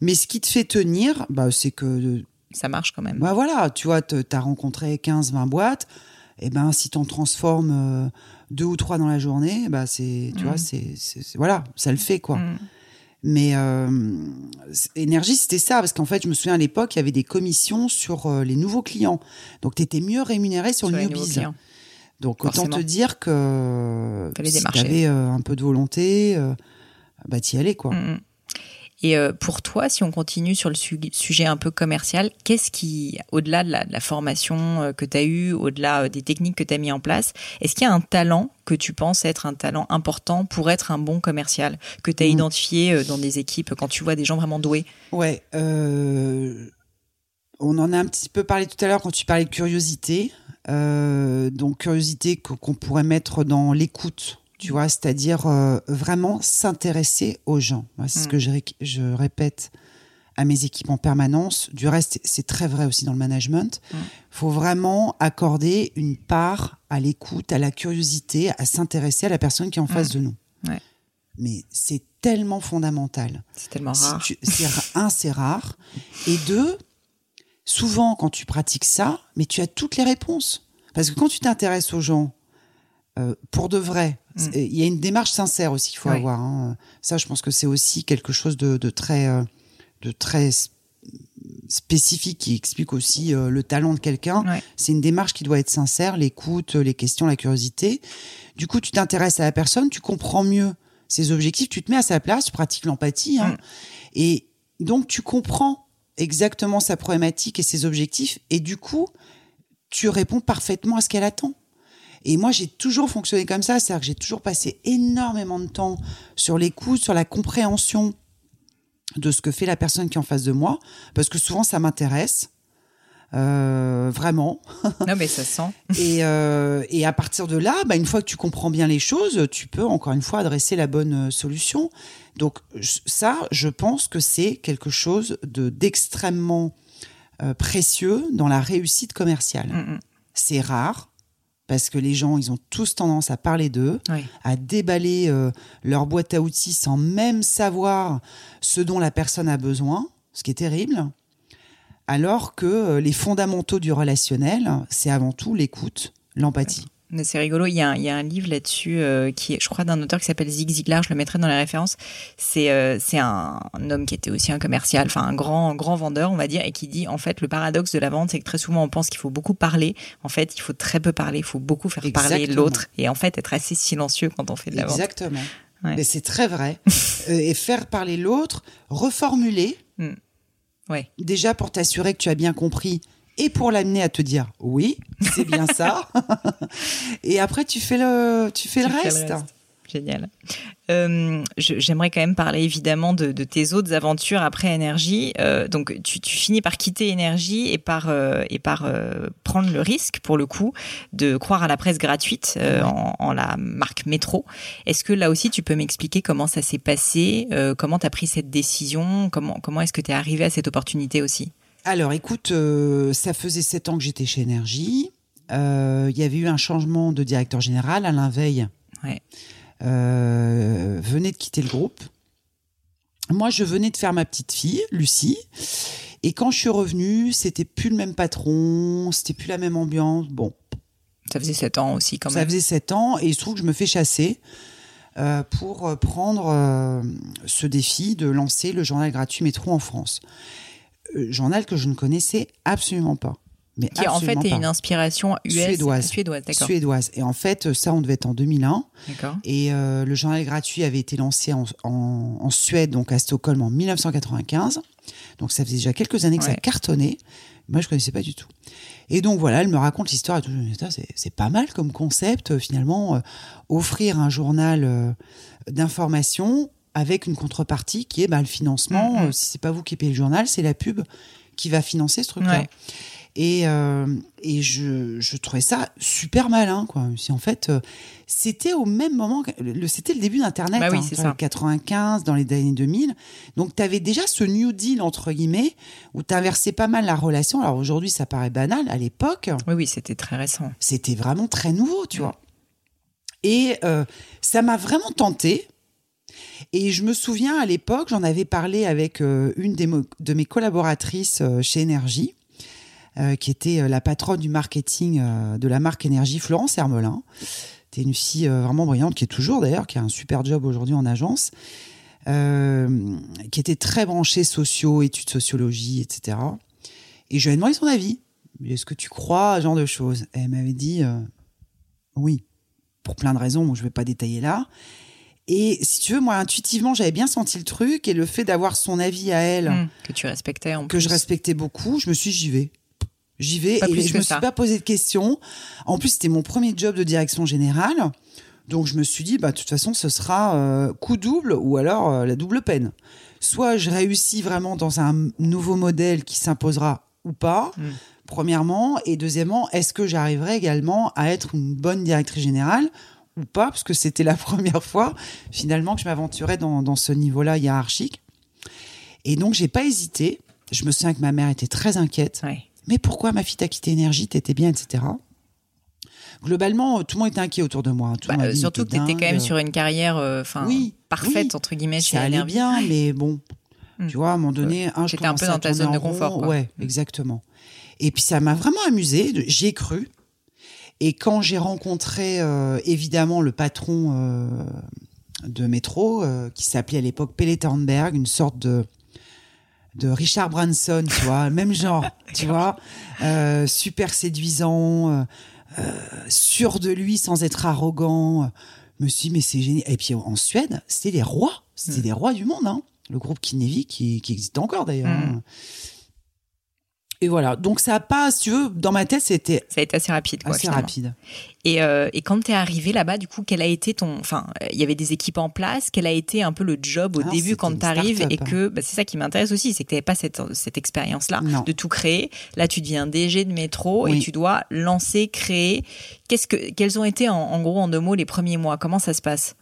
Mais ce qui te fait tenir, bah, c'est que Ça marche quand même. Bah voilà, tu vois, tu as rencontré 15, 20 boîtes. Et ben, si t'en transformes euh, deux ou trois dans la journée, bah c'est, tu vois, c'est, c'est- voilà, ça le fait, quoi. Mm. Mais euh, énergie, c'était ça, parce qu'en fait, je me souviens à l'époque, il y avait des commissions sur euh, les nouveaux clients. Donc, tu étais mieux rémunéré sur, Sur le newbies. Donc, autant te dire que si démarcher. t'avais euh, un peu de volonté, euh, bah t'y allais, quoi. Mm, mm. Et euh, pour toi, si on continue sur le su- sujet un peu commercial, qu'est-ce qui, au-delà de la, de la formation euh, que tu as eue, au-delà euh, des techniques que tu as mis en place, est-ce qu'il y a un talent que tu penses être un talent important pour être un bon commercial, que tu as Mm. identifié dans des équipes quand tu vois des gens vraiment doués? Ouais, euh, on en a un petit peu parlé tout à l'heure quand tu parlais de curiosité. Euh, donc curiosité qu'on pourrait mettre dans l'écoute, tu vois, c'est-à-dire euh, vraiment s'intéresser aux gens. C'est ce Mm. que je, ré- je répète à mes équipes en permanence. Du reste, c'est très vrai aussi dans le management. Il Mm. faut vraiment accorder une part à l'écoute, à la curiosité, à s'intéresser à la personne qui est en face de nous. Ouais. Mais c'est tellement fondamental. C'est tellement Si rare. tu- c'est ra- un, c'est rare. Et deux, souvent, quand tu pratiques ça, mais tu as toutes les réponses. Parce que quand tu t'intéresses aux gens, euh, pour de vrai, c'est- il y a une démarche sincère aussi qu'il faut Mm. Avoir. hein. Ça, je pense que c'est aussi quelque chose de, de très, euh, de très s- spécifique qui explique aussi euh, le talent de quelqu'un. Ouais. C'est une démarche qui doit être sincère, l'écoute, les questions, la curiosité. Du coup, tu t'intéresses à la personne, tu comprends mieux ses objectifs, tu te mets à sa place, tu pratiques l'empathie. hein. Mm. Et donc, tu comprends exactement sa problématique et ses objectifs. Et du coup, tu réponds parfaitement à ce qu'elle attend. Et moi, j'ai toujours fonctionné comme ça, c'est-à-dire que j'ai toujours passé énormément de temps sur l'écoute, sur la compréhension de ce que fait la personne qui est en face de moi, parce que souvent ça m'intéresse, euh, vraiment. Non, mais ça se sent. Et, euh, et à partir de là, bah, une fois que tu comprends bien les choses, tu peux encore une fois adresser la bonne euh, solution. Donc ça, je pense que c'est quelque chose de d'extrêmement euh, précieux dans la réussite commerciale. Mm, mm. C'est rare parce que les gens, ils ont tous tendance à parler d'eux, à déballer euh, leur boîte à outils sans même savoir ce dont la personne a besoin, ce qui est terrible. Alors que euh, les fondamentaux du relationnel, c'est avant tout l'écoute, l'empathie. C'est rigolo, il y, a un, il y a un livre là-dessus euh, qui est, je crois, d'un auteur qui s'appelle Zig Ziglar, je le mettrai dans les références. C'est euh, c'est un, un homme qui était aussi un commercial, enfin un grand grand vendeur, on va dire, et qui dit en fait le paradoxe de la vente, c'est que très souvent on pense qu'il faut beaucoup parler. En fait, il faut très peu parler, il faut beaucoup faire parler Exactement. l'autre, et en fait être assez silencieux quand on fait de la vente. Exactement. Ouais. Mais c'est très vrai. Euh, et faire parler l'autre, reformuler, Ouais. Déjà pour t'assurer que tu as bien compris et pour l'amener à te dire oui, c'est bien ça. et après, tu fais le, tu fais, le, reste. Génial. Euh, j'aimerais quand même parler évidemment de, tes autres aventures après énergie. Euh, donc tu, finis par quitter énergie et par euh, et par prendre le risque pour le coup de croire à la presse gratuite en, la marque Métro. Est-ce que là aussi tu peux m'expliquer comment ça s'est passé, comment tu as pris cette décision, comment comment est-ce que tu es arrivé à cette opportunité aussi? Alors écoute, ça faisait sept ans que j'étais chez Énergie. Il y avait eu un changement de directeur général, Alain Veil. Ouais euh, venait de quitter le groupe. Moi, je venais de faire ma petite fille, Lucie. Et quand je suis revenue, c'était plus le même patron, c'était plus la même ambiance. Bon. Ça faisait sept ans aussi, quand même. Ça faisait sept ans, et il se trouve que je me fais chasser euh, pour prendre euh, ce défi de lancer le journal gratuit Métro en France. Journal que je ne connaissais absolument pas qui en fait est une inspiration US, suédoise. Suédoise, suédoise. Et en fait, ça, on devait être en 2001. D'accord. Et euh, le journal gratuit avait été lancé en, en, Suède, donc à Stockholm, en 1995. Donc ça faisait déjà quelques années que ça cartonnait. Moi, je connaissais pas du tout. Et donc voilà, elle me raconte l'histoire et tout. C'est pas mal comme concept, finalement, euh, offrir un journal euh, d'information avec une contrepartie qui est bah, le financement. Mm-hmm. si c'est pas vous qui payez le journal, c'est la pub qui va financer ce truc-là. Et, euh, et je, je, trouvais ça super malin, quoi. Si en fait, euh, c'était au même moment, le, c'était le début d'Internet, bah oui, hein, c'est ça. 95, dans les années 2000. Donc, tu avais déjà ce New Deal, entre guillemets, où tu inversais pas mal la relation. Alors aujourd'hui, ça paraît banal. À l'époque. Oui, oui, c'était très récent. C'était vraiment très nouveau, tu vois. Et euh, ça m'a vraiment tenté. Et je me souviens à l'époque, j'en avais parlé avec une des de mes collaboratrices chez Énergie. Euh, qui était euh, la patronne du marketing euh, de la marque Énergie, Florence Hermelin. C'était une fille vraiment brillante, qui est toujours d'ailleurs, qui a un super job aujourd'hui en agence, qui était très branchée sociaux, études sociologie, etc. Et je lui ai demandé son avis. Est-ce que tu crois à ce genre de choses? Elle m'avait dit oui, pour plein de raisons, je ne vais pas détailler là. Et si tu veux, moi, intuitivement, j'avais bien senti le truc et le fait d'avoir son avis à elle. Mmh, que tu respectais en Que je respectais beaucoup, je me suis dit, j'y vais. J'y vais et je me suis pas posé de questions. En plus, c'était mon premier job de direction générale. Donc je me suis dit, bah, de toute façon, ce sera euh, coup double ou alors euh, la double peine. Soit je réussis vraiment dans un nouveau modèle qui s'imposera ou pas, hmm. premièrement. Et deuxièmement, est-ce que j'arriverai également à être une bonne directrice générale? Ou pas Parce que c'était la première fois, finalement, que je m'aventurais dans, dans ce niveau-là hiérarchique. Et donc, j'ai pas hésité. Je me souviens que ma mère était très inquiète. Ouais mais pourquoi ma fille t'a quitté énergie, t'étais bien, etc. Globalement, tout le monde était inquiet autour de moi. Bah, surtout que t'étais quand même sur une carrière, euh, parfaite entre guillemets. Ça allait bien, mais bon, hmm. tu vois, à un moment donné, un, j'étais un peu dans ta zone de confort. Quoi. Ouais, hmm. exactement. Et puis ça m'a vraiment amusé. J'y ai cru. Et quand j'ai rencontré euh, évidemment le patron euh, de métro, qui s'appelait à l'époque Pelle une sorte de de Richard Branson, tu vois, même genre, tu vois, euh, super séduisant, euh, euh, sûr de lui sans être arrogant. me suis dit, mais c'est génial. Et puis en Suède, c'était les rois, c'était mm. les rois du monde, hein. Le groupe Kinevi qui, qui existe encore d'ailleurs. Mm. Et voilà. Donc ça a pas, si tu veux, dans ma tête, c'était. Ça a été assez rapide, quoi. Assez rapide. Et, euh, et quand tu es arrivé là-bas, du coup, quel a été ton. Enfin, il y avait des équipes en place? Quel a été un peu le job au début quand tu arrives Et que bah, c'est ça qui m'intéresse aussi, c'est que tu n'avais pas cette, cette expérience-là de tout créer. Là, tu deviens DG de métro et tu dois lancer, créer. Qu'est-ce que, quels ont été, en, gros, en deux mots, les premiers mois? Comment ça se passe?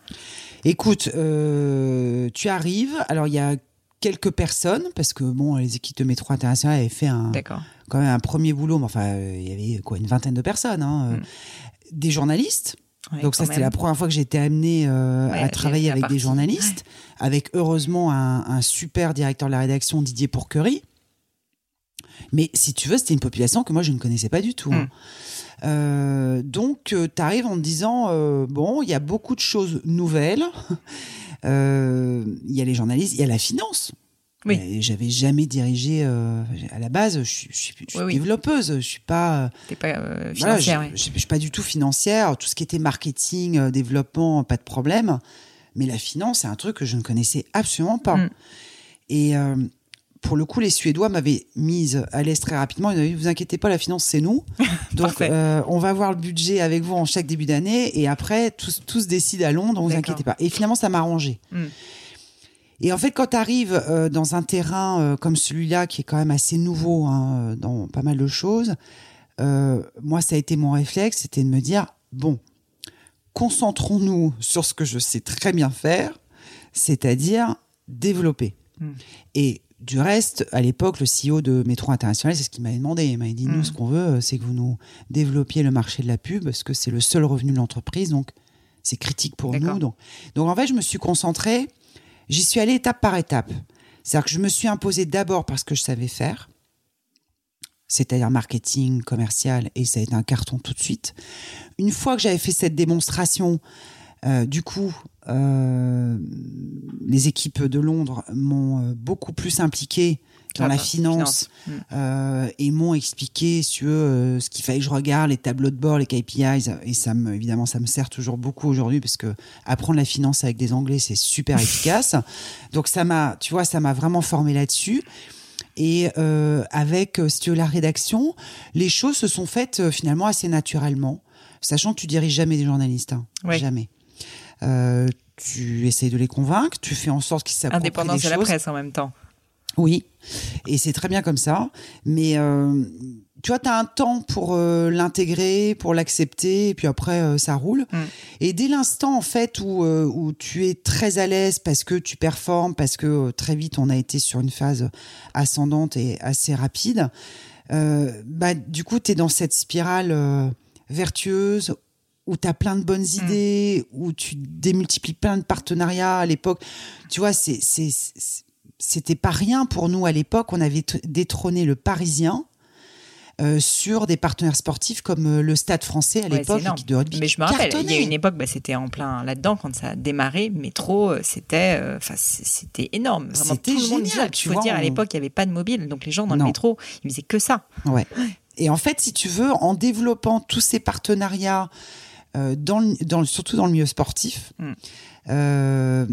Écoute, euh, tu arrives. Alors, il y a quelques personnes, parce que bon, les équipes de métro international avaient fait un, quand même un premier boulot, mais enfin, il y avait quoi, une vingtaine de personnes, hein, euh, mm. des journalistes. Donc ça, c'était la première fois que j'étais amenée euh, à travailler avec des journalistes, avec heureusement un, super directeur de la rédaction, Didier Pourquerie. Mais si tu veux, c'était une population que moi, je ne connaissais pas du tout. Hein. Mm. Euh, donc, tu arrives en te disant, bon, il y a beaucoup de choses nouvelles. Euh, il y a les journalistes, il y a la finance. Oui. J'avais jamais dirigé euh, à la base. Je, suis, je suis développeuse. Je suis pas. pas euh, financière. je, suis pas du tout financière. Tout ce qui était marketing, développement, pas de problème. Mais la finance, c'est un truc que je ne connaissais absolument pas. Mm. Et pour le coup, les Suédois m'avaient mise à l'aise très rapidement. Ils m'avaient dit, vous inquiétez pas, la finance, c'est nous. Donc, euh, on va voir le budget avec vous en chaque début d'année. Et après, tout, tout se décide à Londres, vous inquiétez pas. Et finalement, ça m'a arrangé. Mm. Et en fait, quand tu arrives euh, dans un terrain euh, comme celui-là, qui est quand même assez nouveau hein, dans pas mal de choses, moi, ça a été mon réflexe, c'était de me dire, bon, concentrons-nous sur ce que je sais très bien faire, c'est-à-dire développer. Mm. Et du reste, à l'époque, le CEO de Métro International, c'est ce qu'il m'avait demandé. Il m'avait dit, nous, mm. ce qu'on veut, c'est que vous nous développiez le marché de la pub, parce que c'est le seul revenu de l'entreprise, donc c'est critique pour nous. Donc, donc, en fait, je me suis concentrée, j'y suis allée étape par étape. C'est-à-dire que je me suis imposée d'abord parce que je savais faire, c'est-à-dire marketing, commercial, et ça a été un carton tout de suite. Une fois que j'avais fait cette démonstration, euh, du coup, euh, les équipes de Londres m'ont euh, beaucoup plus impliqué dans la finance, mm. et m'ont expliqué sur ce qu'il fallait que je regarde, les tableaux de bord, les KPIs, et ça me, évidemment, ça me sert toujours beaucoup aujourd'hui parce que apprendre la finance avec des Anglais, c'est super efficace. Donc ça m'a, tu vois, ça m'a vraiment formé là-dessus. Et avec, si tu veux, la rédaction, les choses se sont faites finalement assez naturellement, sachant que tu diriges jamais des journalistes, hein. jamais. Euh, tu essayes de les convaincre, tu fais en sorte qu'ils s'approprient Indépendance de la presse en même temps. Oui, et c'est très bien comme ça. Mais euh, tu vois, tu as un temps pour euh, l'intégrer, pour l'accepter, et puis après, ça roule. Mm. Et dès l'instant, en fait, où, où tu es très à l'aise parce que tu performes, parce que très vite, on a été sur une phase ascendante et assez rapide, bah, du coup, tu es dans cette spirale vertueuse où tu as plein de bonnes mm. idées, où tu démultiplies plein de partenariats à l'époque. Tu vois, c'est, c'était pas rien pour nous à l'époque. On avait détrôné le Parisien. Euh, sur des partenaires sportifs comme euh, le Stade français à l'époque de rugby. Mais je me rappelle, il y a une époque, bah, c'était en plein là-dedans quand ça a démarré. Métro, euh, c'était, enfin, c'était énorme. C'était génial. tu vois, dire, à l'époque, il n'y avait pas de mobile, donc les gens dans le métro, ils faisaient que ça. Ouais. Et en fait, si tu veux, en développant tous ces partenariats, euh, dans, dans, surtout dans le milieu sportif. Mm. Euh,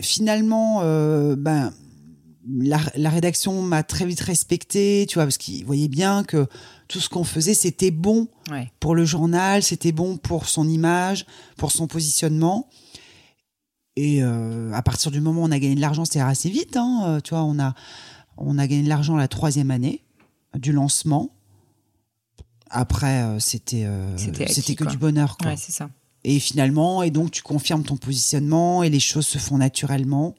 finalement, euh, ben, la, la, rédaction m'a très vite respecté, tu vois, parce qu'ils voyaient bien que tout ce qu'on faisait, c'était bon pour le journal, c'était bon pour son image, pour son positionnement. Et à partir du moment où on a gagné de l'argent, c'était assez vite. Hein, tu vois, on a, on a gagné de l'argent la troisième année du lancement. Après, euh, c'était euh, c'était que du bonheur. Quoi. Ouais, c'est ça. Et finalement, et donc tu confirmes ton positionnement et les choses se font naturellement.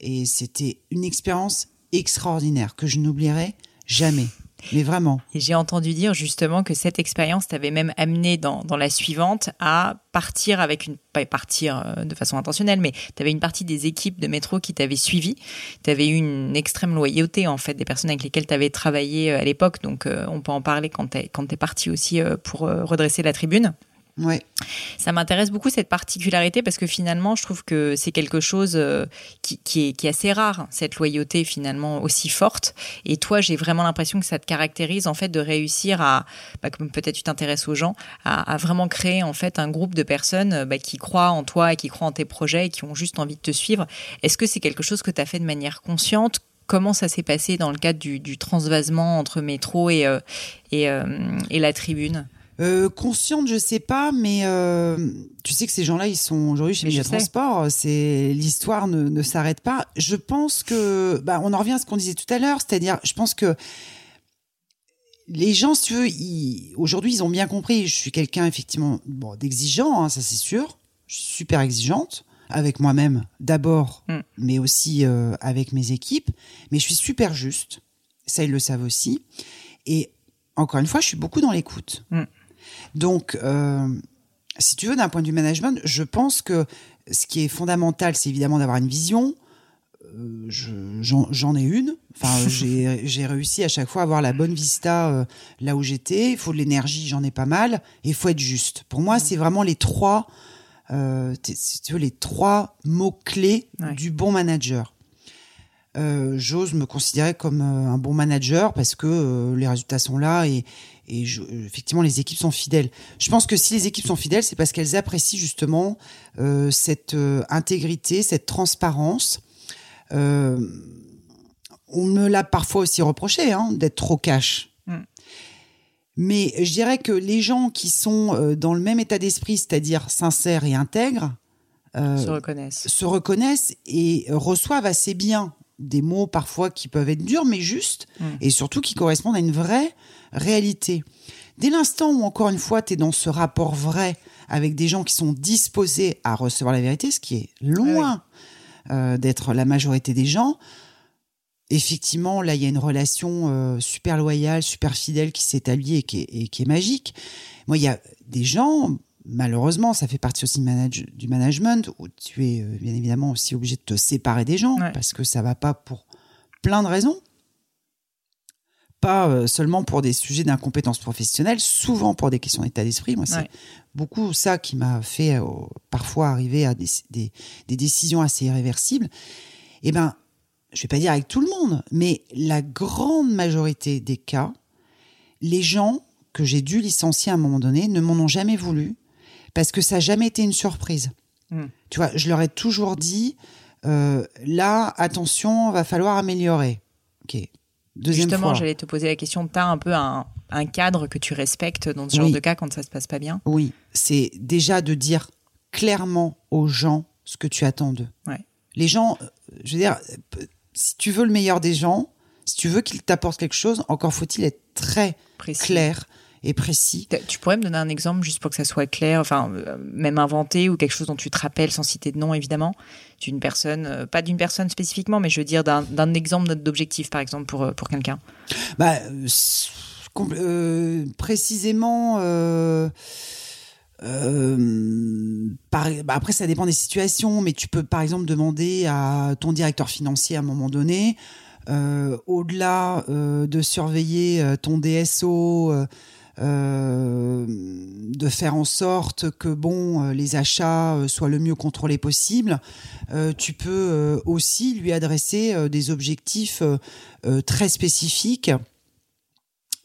Et c'était une expérience extraordinaire que je n'oublierai jamais. Mais vraiment. Et j'ai entendu dire justement que cette expérience t'avait même amené dans, la suivante à partir avec une, pas partir euh, de façon intentionnelle, mais tu avais une partie des équipes de métro qui t'avaient suivi. Tu avais eu une extrême loyauté en fait des personnes avec lesquelles tu avais travaillé euh, à l'époque. Donc euh, on peut en parler quand tu es, quand es parti aussi pour redresser la tribune. Ouais. Ça m'intéresse beaucoup cette particularité parce que finalement, je trouve que c'est quelque chose euh, qui, est, assez rare, cette loyauté finalement aussi forte. Et toi, j'ai vraiment l'impression que ça te caractérise en fait de réussir à, bah, comme peut-être tu t'intéresses aux gens, à, vraiment créer en fait un groupe de personnes bah, qui croient en toi et qui croient en tes projets et qui ont juste envie de te suivre. Est-ce que c'est quelque chose que tu as fait de manière consciente? Comment ça s'est passé dans le cadre du, transvasement entre métro euh, et, euh, et la tribune? Euh, consciente, je sais pas, mais euh, tu sais que ces gens-là, ils sont aujourd'hui chez Média Transport. C'est l'histoire ne, ne s'arrête pas. Je pense que, bah, on en revient à ce qu'on disait tout à l'heure, c'est-à-dire, je pense que les gens, si tu veux, aujourd'hui, ils ont bien compris. Je suis quelqu'un effectivement, bon, d'exigeant, hein, ça c'est sûr. Je suis super exigeante avec moi-même d'abord, mm. mais aussi euh, avec mes équipes. Mais je suis super juste. Ça, ils le savent aussi. Et encore une fois, je suis beaucoup dans l'écoute. Mm. Donc, euh, si tu veux, d'un point de vue management, je pense que ce qui est fondamental, c'est évidemment d'avoir une vision. Euh, j'en ai une. Enfin, j'ai réussi à chaque fois à avoir la bonne vista euh, là où j'étais. Il faut de l'énergie, j'en ai pas mal. Et il faut être juste. Pour moi, c'est vraiment les trois, euh, si tu veux, les trois mots clés du bon manager. J'ose me considérer comme un bon manager parce que les résultats sont là et, et effectivement les équipes sont fidèles. Je pense que si les équipes sont fidèles, c'est parce qu'elles apprécient justement cette intégrité, cette transparence. on me l'a parfois aussi reproché hein, d'être trop cash. Mm. Mais je dirais que les gens qui sont euh, dans le même état d'esprit, c'est-à-dire sincères et intègres, euh, Se reconnaissent. se reconnaissent et reçoivent assez bien des mots parfois qui peuvent être durs mais justes Mm. et surtout qui correspondent à une vraie réalité. Dès l'instant où encore une fois tu es dans ce rapport vrai avec des gens qui sont disposés à recevoir la vérité, ce qui est loin euh, d'être la majorité des gens, effectivement là il y a une relation euh, super loyale, super fidèle qui s'établit et qui est, et qui est magique. Moi il y a des gens malheureusement, ça fait partie aussi du management où tu es euh, bien évidemment aussi obligé de te séparer des gens Ouais. parce que ça va pas pour plein de raisons. Pas euh, seulement pour des sujets d'incompétence professionnelle, souvent pour des questions d'état d'esprit. Moi, c'est Ouais. beaucoup ça qui m'a fait euh, parfois arriver à des, des- des décisions assez irréversibles. Eh ben, je vais pas dire avec tout le monde, mais la grande majorité des cas, les gens que j'ai dû licencier à un moment donné ne m'en ont jamais voulu parce que ça n'a jamais été une surprise. Mm. Tu vois, je leur ai toujours dit, euh, là, attention, va falloir améliorer. Ok. Deuxième Justement, j'allais te poser la question. Tu as un peu un, un cadre que tu respectes dans ce genre Oui. de cas quand ça se passe pas bien? Oui, c'est déjà de dire clairement aux gens ce que tu attends d'eux. Ouais. Les gens, euh, je veux dire, si tu veux le meilleur des gens, si tu veux qu'ils t'apportent quelque chose, encore faut-il être très précis. clair et précis. Tu pourrais me donner un exemple juste pour que ça soit clair, enfin euh, même inventé ou quelque chose dont tu te rappelles sans citer de nom évidemment, d'une personne, euh, pas d'une personne spécifiquement, mais je veux dire d'un exemple d'objectif par exemple pour euh, pour quelqu'un. Bah, euh, précisément. euh, euh, par- bah, après, ça dépend des situations, mais tu peux par exemple demander à ton directeur financier à un moment donné, euh, au-delà euh, de surveiller ton DSO, euh, de faire en sorte que bon, euh, les achats euh, soient le mieux contrôlés possible. Tu peux aussi lui adresser des objectifs très spécifiques,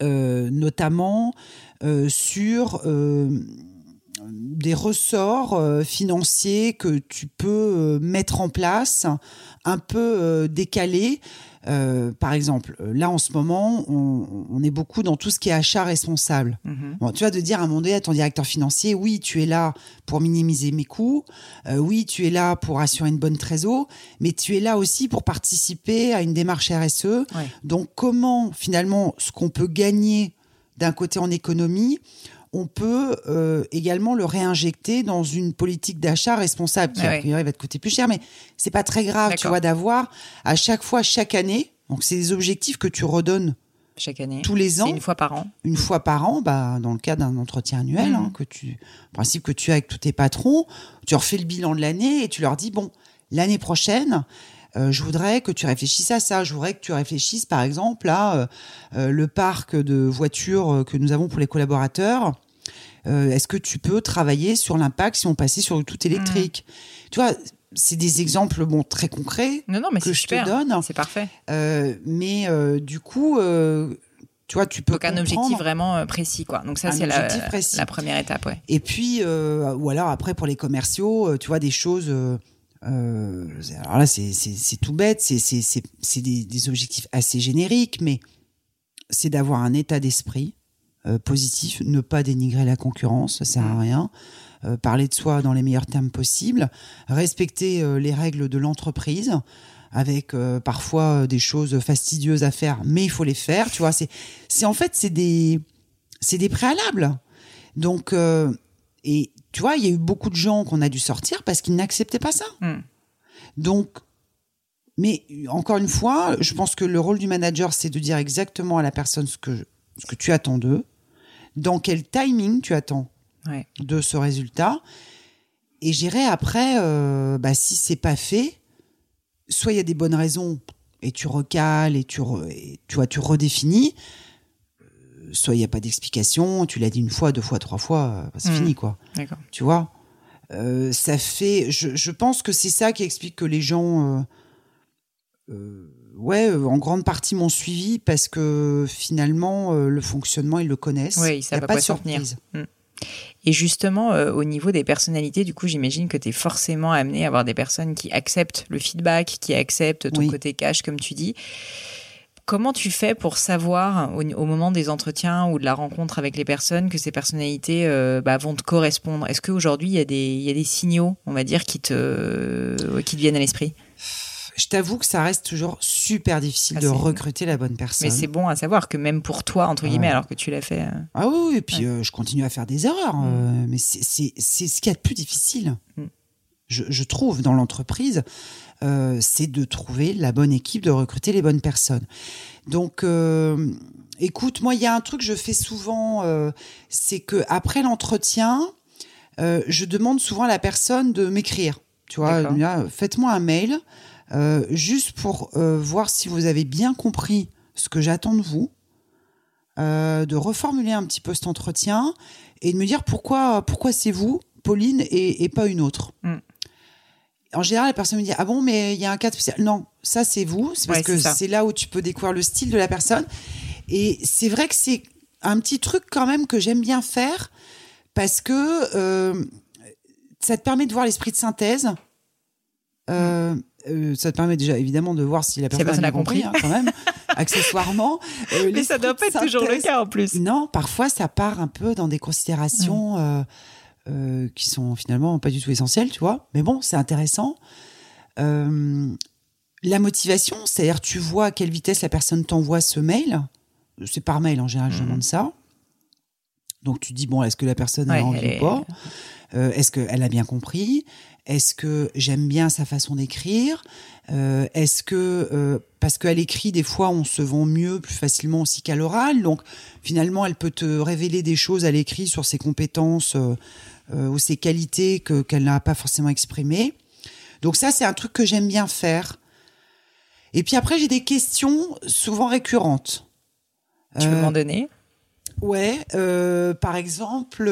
notamment sur des ressorts financiers que tu peux mettre en place, un peu décalés. Euh, par exemple, là en ce moment, on, on est beaucoup dans tout ce qui est achat responsable. Mhm. Bon, tu vois, de dire à un moment donné à ton directeur financier, oui, tu es là pour minimiser mes coûts, euh, oui, tu es là pour assurer une bonne trésor, mais tu es là aussi pour participer à une démarche RSE. Ouais. Donc, comment finalement ce qu'on peut gagner d'un côté en économie, on peut euh, également le réinjecter dans une politique d'achat responsable qui Ah a priori va te coûter plus cher, mais c'est pas très grave, tu vois, d'avoir à chaque fois, chaque année. Donc, c'est des objectifs que tu redonnes Chaque année. tous les ans une fois par an. une fois par an, bah, dans le cas d'un entretien annuel, hein, que tu, principe que tu as avec tous tes patrons, tu refais le bilan de l'année et tu leur dis bon, l'année prochaine, euh, je voudrais que tu réfléchisses à ça. Je voudrais que tu réfléchisses, par exemple, à euh, le parc de voitures que nous avons pour les collaborateurs. Euh, Est-ce que tu peux travailler sur l'impact si on passait sur le tout électrique Tu vois, c'est des exemples bon très concrets Non, non, mais que je super. te donne. C'est parfait. Euh, mais euh, du coup, tu vois, tu peux Donc un objectif vraiment précis, quoi. Donc ça, c'est la, la première étape, ouais. Et puis, ou alors après pour les commerciaux, tu vois des choses. euh, alors là, c'est tout bête, c'est des objectifs assez génériques, mais c'est d'avoir un état d'esprit euh, positif, ne pas dénigrer la concurrence, ça sert à rien. euh, parler de soi dans les meilleurs termes possibles, respecter euh, les règles de l'entreprise avec parfois des choses fastidieuses à faire, mais il faut les faire. Tu vois, c'est c'est en fait c'est des c'est des préalables. Donc et tu vois, il y a eu beaucoup de gens qu'on a dû sortir parce qu'ils n'acceptaient pas ça. Hmm. Donc mais encore une fois, je pense que le rôle du manager, c'est de dire exactement à la personne ce que, ce que tu attends d'eux, dans quel timing tu attends Ouais. de ce résultat? Et j'irai après, euh, bah, si c'est pas fait, soit il y a des bonnes raisons et tu recales et tu, re- et tu vois, tu redéfinis, euh, soit il n'y a pas d'explication, tu l'as dit une fois, deux fois, trois fois, euh, c'est Mhm. fini quoi. D'accord. Tu vois? Euh, Ça fait. Je, je pense que c'est ça qui explique que les gens. euh, euh, ouais, euh, en grande partie m'ont suivi parce que finalement, euh, le fonctionnement, ils le connaissent. Oui, ils y savent pas quoi de tenir. Mm. Et justement, euh, au niveau des personnalités, du coup, j'imagine que tu es forcément amené à avoir des personnes qui acceptent le feedback, qui acceptent ton côté cash, comme tu dis. Comment tu fais pour savoir au, moment des entretiens ou de la rencontre avec les personnes que ces personnalités euh, bah, vont te correspondre? Est-ce qu'aujourd'hui il y, a des, y a des signaux, on va dire, qui te, qui te viennent à l'esprit? Je t'avoue que ça reste toujours super difficile ah, de recruter la bonne personne. Mais c'est bon à savoir que même pour toi, entre guillemets, alors que tu l'as fait. Euh, ah oui, et puis euh, je continue à faire des erreurs. Mm. mais c'est ce qu'il y a de plus difficile, mm. je, je, trouve, dans l'entreprise. Euh, c'est de trouver la bonne équipe, de recruter les bonnes personnes. Donc, euh, écoute, moi, il y a un truc que je fais souvent, euh, c'est que après l'entretien, je demande souvent à la personne de m'écrire. Tu vois, faites-moi un mail juste pour voir si vous avez bien compris ce que j'attends de vous. de reformuler un petit peu cet entretien et de me dire pourquoi pourquoi c'est vous Pauline et, pas une autre. Mm en général, la personne me dit Ah bon, mais il y a un cas spécial. Non, ça, c'est vous. C'est parce que c'est là où tu peux découvrir le style de la personne. Et c'est vrai que c'est un petit truc quand même que j'aime bien faire parce que euh, ça te permet de voir l'esprit de synthèse. Euh, euh, ça te permet déjà évidemment de voir si la personne, a compris, hein, quand même, accessoirement. mais ça doit pas être toujours le cas en plus. Non, parfois ça part un peu dans des considérations. Mm. Euh, qui sont finalement pas du tout essentiels, tu vois. Mais bon, c'est intéressant. Euh, la motivation, c'est-à-dire tu vois à quelle vitesse la personne t'envoie ce mail. C'est par mail en général, je mhm. demande ça. Donc tu dis bon, est-ce que la personne a envie ou pas? euh, Est-ce qu'elle a bien compris? Est-ce que j'aime bien sa façon d'écrire Est-ce que parce qu'elle écrit, des fois, on se vend mieux, plus facilement aussi qu'à l'oral. Donc finalement, elle peut te révéler des choses à l'écrit sur ses compétences euh, ou ses qualités que qu'elle n'a pas forcément exprimées. Donc ça, c'est un truc que j'aime bien faire. Et puis après, j'ai des questions souvent récurrentes. Tu peux m'en euh, donner? Ouais, euh, par exemple,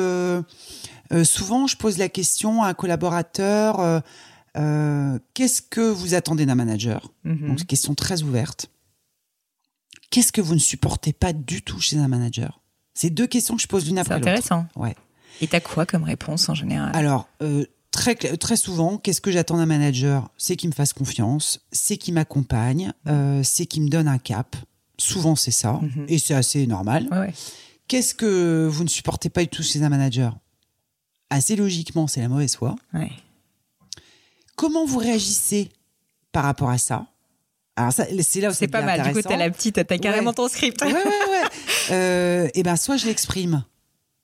souvent je pose la question à un collaborateur qu'est-ce que vous attendez d'un manager? Donc, -hmm. Donc, question très ouverte. Qu'est-ce que vous ne supportez pas du tout chez un manager? C'est deux questions que je pose l'une après l'autre. C'est intéressant. Ouais. Et t'as quoi comme réponse en général? Alors, euh, très, très souvent, qu'est-ce que j'attends d'un manager? C'est qu'il me fasse confiance, c'est qu'il m'accompagne, euh, c'est qu'il me donne un cap. Souvent, c'est ça. Mhm. Et c'est assez normal. Qu'est-ce que vous ne supportez pas du tout chez un manager? Assez logiquement, c'est la mauvaise foi. Comment vous réagissez par rapport à ça? Alors c'est là où c'est pas mal. Du coup, t'as la petite, t'as carrément ton script. Ouais, ouais, ouais. euh, et ben, soit je l'exprime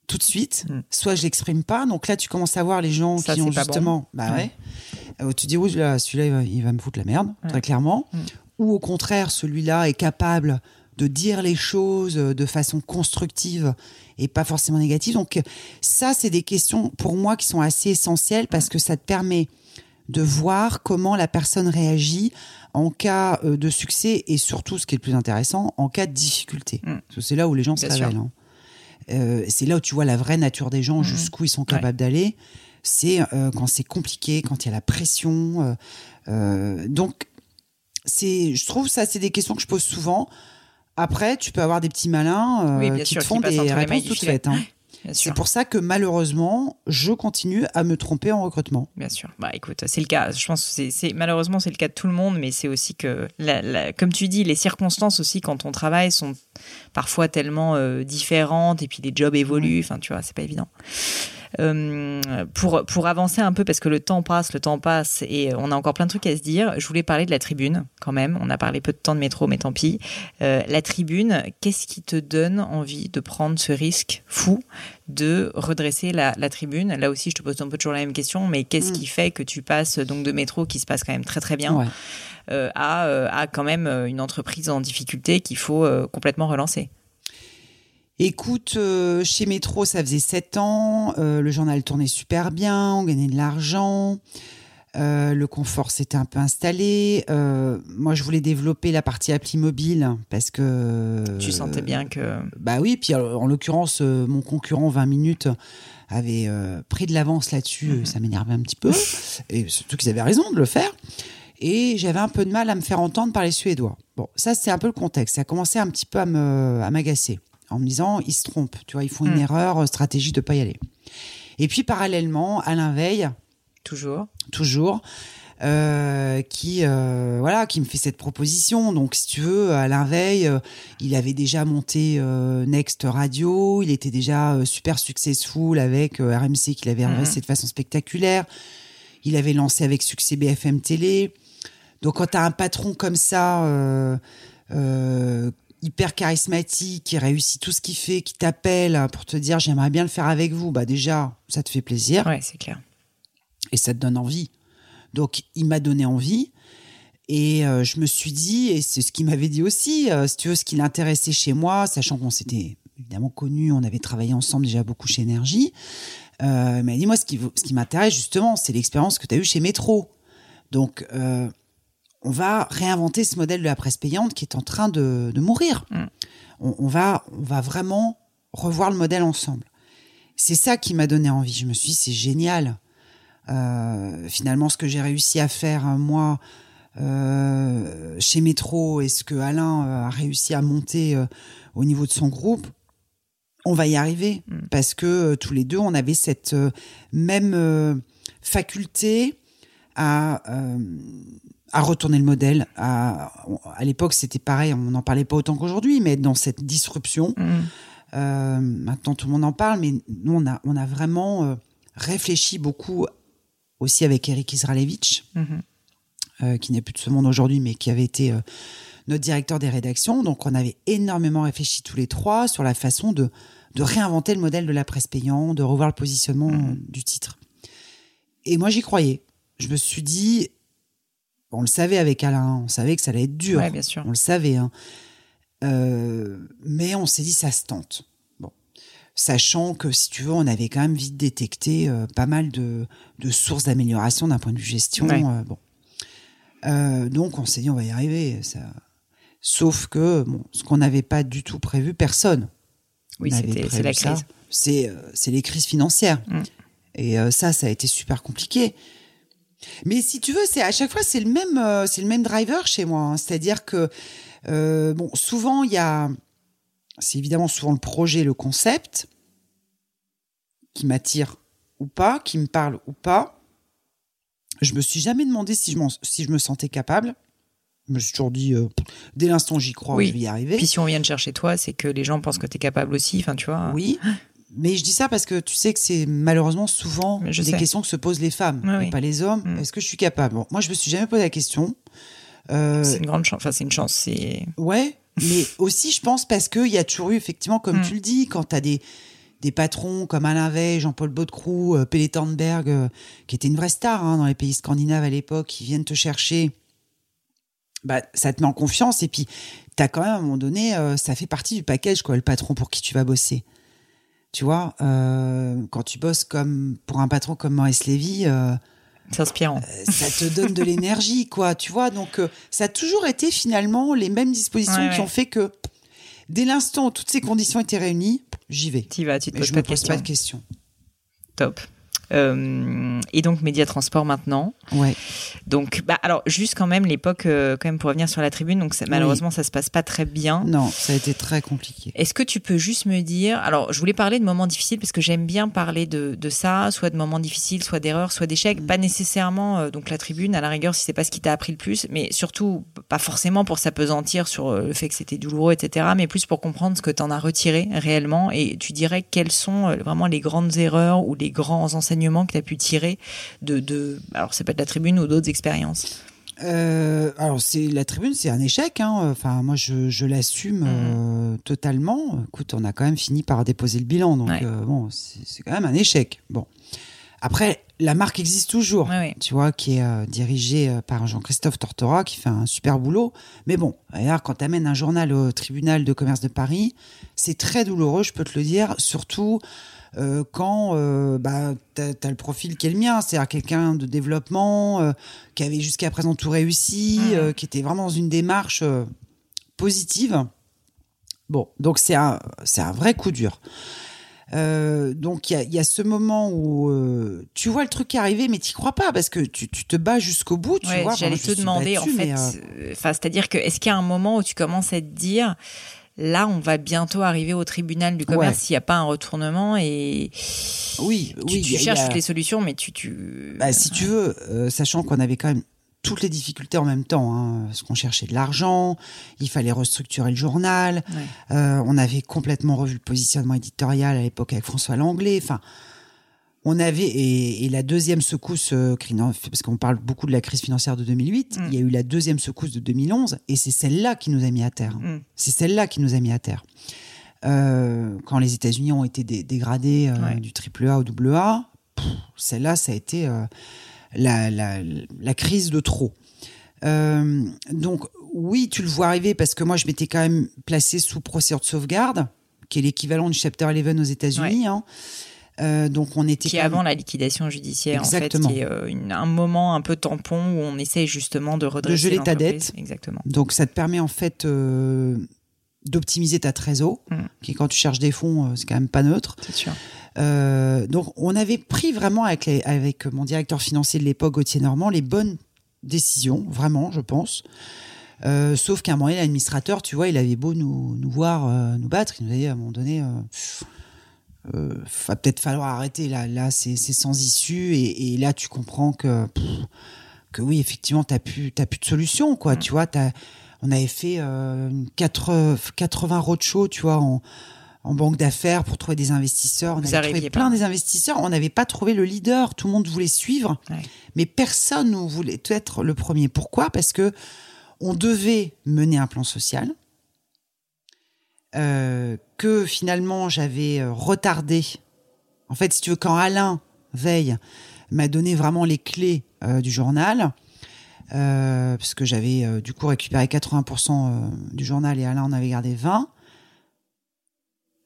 tout de suite, mm. soit je l'exprime pas. Donc là, tu commences à voir les gens qui ont justement, bah ouais. Euh, tu dis oui, celui-là, il, va me foutre la merde, très clairement. Mm. Ou au contraire, celui-là est capable de dire les choses de façon constructive et pas forcément négative. Donc ça, c'est des questions pour moi qui sont assez essentielles parce que ça te permet de voir comment la personne réagit en cas euh, de succès et surtout, ce qui est le plus intéressant, en cas de difficulté. Mm. C'est là où les gens se révèlent. Hein. Euh, c'est là où tu vois la vraie nature des gens, mhm. jusqu'où ils sont capables d'aller. C'est euh, quand c'est compliqué, quand il y a la pression. Euh, donc, c'est, je trouve ça, c'est des questions que je pose souvent. Après, tu peux avoir des petits malins qui te font des réponses toutes faites. Hein. C'est pour ça que malheureusement, je continue à me tromper en recrutement. Bien sûr. Bah écoute, c'est le cas. Je pense que c'est malheureusement c'est le cas de tout le monde, mais c'est aussi que, comme tu dis, les circonstances aussi quand on travaille sont parfois tellement euh, différentes et puis les jobs évoluent. Enfin, tu vois, c'est pas évident. Euh, pour, pour avancer un peu, parce que le temps passe, le temps passe, et on a encore plein de trucs à se dire, je voulais parler de la tribune quand même. On a parlé peu de temps de métro, mais tant pis. Euh, la tribune, qu'est-ce qui te donne envie de prendre ce risque fou de redresser la, la, tribune? Là aussi, je te pose un peu toujours la même question, mais qu'est-ce mm. qui fait que tu passes donc de métro qui se passe quand même très très bien euh, à, à quand même une entreprise en difficulté qu'il faut complètement relancer? Écoute, euh, chez Métro, ça faisait sept ans. Euh, le journal tournait super bien, on gagnait de l'argent. Euh, le confort s'était un peu installé. moi, je voulais développer la partie appli mobile parce que. Tu sentais bien que. Bah oui, puis en l'occurrence, mon concurrent 20 minutes avait pris de l'avance là-dessus. Mhm. Ça m'énervait un petit peu. Et surtout qu'ils avaient raison de le faire. Et j'avais un peu de mal à me faire entendre par les Suédois. Bon, ça, c'est un peu le contexte. Ça a commencé un petit peu à m'agacer en me disant, ils se trompent, tu vois, ils font une Mm. erreur euh, stratégique de pas y aller. Et puis parallèlement, Alain Veil, Toujours. toujours, euh, qui euh, voilà, qui me fait cette proposition. Donc, si tu veux, Alain Veil, euh, il avait déjà monté Next Radio, il était déjà super successful avec RMC qu'il avait redressé de façon spectaculaire. Il avait lancé avec succès BFM Télé. Donc, quand tu as un patron comme ça, euh, hyper charismatique, qui réussit tout ce qu'il fait, qui t'appelle pour te dire j'aimerais bien le faire avec vous, bah déjà, ça te fait plaisir Ouais, c'est clair. et ça te donne envie. Donc, il m'a donné envie. Et euh, je me suis dit, et c'est ce qu'il m'avait dit aussi, euh, si tu veux, ce qui l'intéressait chez moi, sachant qu'on s'était évidemment connus, on avait travaillé ensemble déjà beaucoup chez Énergie, euh, il m'a dit, moi, ce qui, ce qui m'intéresse justement, c'est l'expérience que tu as eue chez Métro. Donc, euh, on va réinventer ce modèle de la presse payante qui est en train de, de mourir. Mm. On, on va, on va vraiment revoir le modèle ensemble. C'est ça qui m'a donné envie. Je me suis dit, c'est génial. Euh, finalement, ce que j'ai réussi à faire, euh, moi, euh, chez Métro, et ce que Alain a réussi à monter euh, au niveau de son groupe, on va y arriver. Mm. Parce que tous les deux, on avait cette même faculté à, à retourner le modèle. À, à l'époque, c'était pareil, on n'en parlait pas autant qu'aujourd'hui, mais dans cette disruption. Mm. Euh, maintenant, tout le monde en parle, mais nous, on a, on a vraiment euh, réfléchi beaucoup aussi avec Eric Israelevich, Mhm. euh, qui n'est plus de ce monde aujourd'hui, mais qui avait été notre directeur des rédactions. Donc, on avait énormément réfléchi tous les trois sur la façon de, de réinventer le modèle de la presse payante, de revoir le positionnement Mhm. euh, du titre. Et moi, j'y croyais. Je me suis dit, on le savait avec Alain, on savait que ça allait être dur. Ouais, bien sûr. On le savait. Hein. Euh, mais on s'est dit, ça se tente. Bon. Sachant que, si tu veux, on avait quand même vite détecté euh, pas mal de, de sources d'amélioration d'un point de vue gestion. Ouais. euh, bon. Donc, on s'est dit, on va y arriver. Ça... Sauf que, bon, ce qu'on n'avait pas du tout prévu, personne. Oui, c'est la crise. C'est c'est les crises financières. Mm. Et ça, ça a été super compliqué. Mais si tu veux, c'est à chaque fois c'est le même, euh, c'est le même driver chez moi. hein. C'est-à-dire que euh, bon, souvent il y a, c'est évidemment souvent le projet, le concept qui m'attire ou pas, qui me parle ou pas. Je me suis jamais demandé si je, si je me sentais capable. Je me suis toujours dit, euh, dès l'instant j'y crois, Oui. je vais y arriver. Puis si on vient de chercher toi, c'est que les gens pensent que tu es capable aussi. Enfin, tu vois. Oui, mais je dis ça parce que tu sais que c'est malheureusement souvent des sais. questions que se posent les femmes Oui, et oui. pas les hommes. Mm. Est-ce que je suis capable? Bon, Moi, je me suis jamais posé la question. Euh, C'est une grande chance. Enfin, c'est une chance. C'est. ouais, mais aussi, je pense parce qu'il y a toujours eu, effectivement, comme Mm. tu le dis, quand tu as des, des patrons comme Alain Veil, Jean-Paul Baudecroux, euh, Pelle Thornberg, euh, qui était une vraie star hein, dans les pays scandinaves à l'époque, qui viennent te chercher, bah, ça te met en confiance. Et puis, tu as quand même, à un moment donné, euh, ça fait partie du package, quoi, le patron pour qui tu vas bosser. Tu vois, euh, quand tu bosses comme pour un patron comme Maurice Lévy, euh, C'est inspirant. ça te donne de l'énergie, quoi. Tu vois, donc euh, ça a toujours été finalement les mêmes dispositions Ouais, qui ouais. ont fait que dès l'instant où toutes ces conditions étaient réunies, j'y vais. Tu vas, tu te poses je pas me de pose questions. pas de questions. Top. Euh, et donc média transport maintenant. Ouais. Donc bah alors juste quand même l'époque euh, quand même pour revenir sur la tribune donc ça- malheureusement ça se passe pas très bien. Non, ça a été très compliqué. Est-ce que tu peux juste me dire alors je voulais parler de moments difficiles parce que j'aime bien parler de, de ça soit de moments difficiles soit d'erreurs soit d'échecs pas nécessairement euh, donc la tribune à la rigueur si c'est pas ce qui t'a appris le plus mais surtout pas forcément pour s'apesantir sur le fait que c'était douloureux etc mais plus pour comprendre ce que t'en as retiré réellement et tu dirais quelles sont vraiment les grandes erreurs ou les grands enseignements que tu as pu tirer de, de alors c'est pas de la tribune ou d'autres expériences? Euh, alors c'est la tribune, c'est un échec. Hein. Enfin, moi, je, je l'assume Mhm. euh, totalement. Écoute, on a quand même fini par déposer le bilan, donc Ouais. euh, bon, c'est quand même un échec. Bon, après, la marque existe toujours. Ouais, ouais. Tu vois, qui est dirigée par Jean-Christophe Tortora, qui fait un super boulot. Mais bon, regarde, quand tu amènes un journal au tribunal de commerce de Paris, c'est très douloureux, je peux te le dire, surtout euh, quand euh, bah, tu as, le profil qui est le mien, c'est-à-dire quelqu'un de développement, euh, qui avait jusqu'à présent tout réussi, euh, qui était vraiment dans une démarche positive. Bon, donc c'est un, un vrai coup dur. Euh, donc il y a, il y a ce moment où euh, tu vois le truc arriver, mais tu crois pas parce que tu, tu te bats jusqu'au bout. Tu Ouais, j'allais te demander battue, en fait, euh, c'est-à-dire que est-ce qu'il y a un moment où tu commences à te dire là, on va bientôt arriver au tribunal du commerce s'il n'y a pas un retournement et oui, tu, oui, tu cherches les solutions, mais tu, tu... Bah, si tu veux, euh, sachant qu'on avait quand même toutes les difficultés en même temps, hein, parce qu'on cherchait de l'argent, il fallait restructurer le journal, euh, on avait complètement revu le positionnement éditorial à l'époque avec François Langlais, enfin on avait et, la deuxième secousse euh, parce qu'on parle beaucoup de la crise financière de 2008 mm. il y a eu la deuxième secousse de 2011 et c'est celle-là qui nous a mis à terre mm. c'est celle-là qui nous a mis à terre euh, quand les États-Unis ont été dégradés euh, du triple A au double A celle-là ça a été la, la, crise de trop donc oui tu le vois arriver parce que moi je m'étais quand même placé sous procédure de sauvegarde qui est l'équivalent du chapter 11 aux États-Unis hein. Euh, donc on était qui est avant la liquidation judiciaire Exactement. en fait, qui est euh, un moment un peu tampon où on essaie justement de redresser de geler ta dette. Exactement. Donc ça te permet en fait euh, d'optimiser ta trésor, mm. qui quand tu cherches des fonds, c'est quand même pas neutre. C'est sûr. donc on avait pris vraiment avec, avec mon directeur financier de l'époque, Gauthier Normand, les bonnes décisions, vraiment, je pense. sauf qu'à un moment, l'administrateur, tu vois, il avait beau nous, nous voir nous battre, il nous a dit à un moment donné, euh, va peut-être falloir arrêter là là c'est sans issue et, et, là tu comprends que que oui effectivement t'as plus t'as plus de solution quoi mm. tu vois as, on avait fait euh, 4, 80 roadshows tu vois en, en banque d'affaires pour trouver des investisseurs. On avait trouvé plein des investisseurs. On n'avait pas trouvé le leader. Tout le monde voulait suivre. Mais personne ne voulait être le premier. Pourquoi? Parce que on devait mener un plan social. euh, que finalement j'avais euh, retardé. En fait, si tu veux, quand Alain Veille m'a donné vraiment les clés euh, du journal, parce que j'avais du coup récupéré 80% du journal et Alain en avait gardé 20.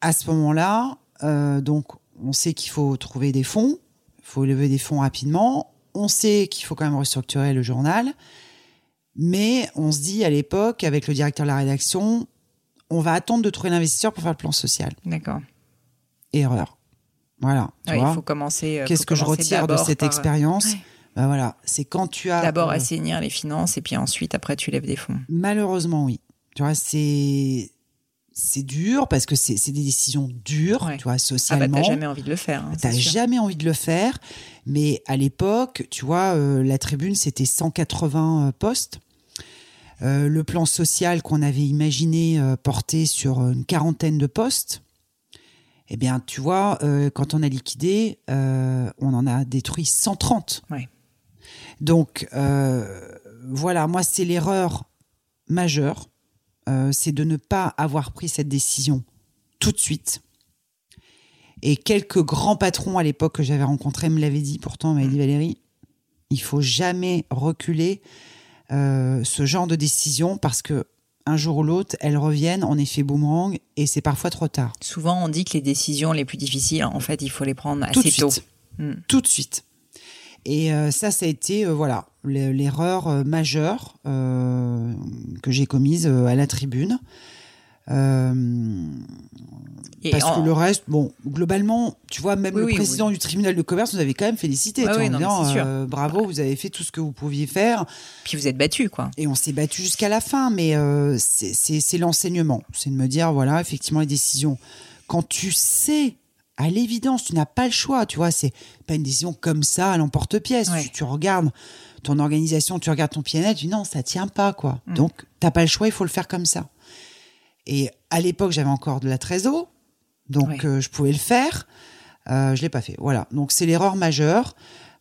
À ce moment-là, donc on sait qu'il faut trouver des fonds, il faut lever des fonds rapidement. On sait qu'il faut quand même restructurer le journal, mais on se dit à l'époque avec le directeur de la rédaction, on va attendre de trouver l'investisseur pour faire le plan social. D'accord. Erreur. Voilà. il faut commencer. Euh, Qu'est-ce que je retire de cette euh, expérience ben voilà, c'est quand tu as d'abord euh, assainir les finances et puis ensuite après tu lèves des fonds. Malheureusement oui. Tu vois c'est c'est dur parce que c'est des décisions dures, tu vois, socialement. Ah bah, t'as jamais envie de le faire. Hein, t'as jamais envie de le faire, mais à l'époque, tu vois, la tribune c'était 180 postes. Euh, le plan social qu'on avait imaginé euh, porter sur une quarantaine de postes, eh bien, tu vois, euh, quand on a liquidé, on en a détruit 130. Donc, voilà, moi, c'est l'erreur majeure, c'est de ne pas avoir pris cette décision tout de suite. Et quelques grands patrons à l'époque que j'avais rencontrés me l'avaient dit, pourtant, m'a dit Valérie, il faut jamais reculer euh, ce genre de décision parce que un jour ou l'autre, elles reviennent en effet boomerang et c'est parfois trop tard. Souvent, on dit que les décisions les plus difficiles, en fait, il faut les prendre assez Tout tôt. Hmm. Tout de suite. Et euh, ça, ça a été euh, voilà l'erreur majeure que j'ai commise à la tribune. Euh, parce que le reste, bon, globalement, tu vois, même le président du tribunal de commerce nous avait quand même félicité. en disant, euh, bravo, vous avez fait tout ce que vous pouviez faire. Puis vous êtes battu, quoi. Et on s'est battu jusqu'à la fin, mais euh, c'est l'enseignement. C'est de me dire, voilà, effectivement, les décisions. Quand tu sais, à l'évidence, tu n'as pas le choix, tu vois, c'est pas une décision comme ça à l'emporte-pièce. Tu, regardes ton organisation, tu regardes ton PNL, tu dis non, ça tient pas, quoi. Mm. Donc, t'as pas le choix, il faut le faire comme ça. Et à l'époque, j'avais encore de la trésor, donc euh, je pouvais le faire. Euh, je l'ai pas fait. Voilà. Donc c'est l'erreur majeure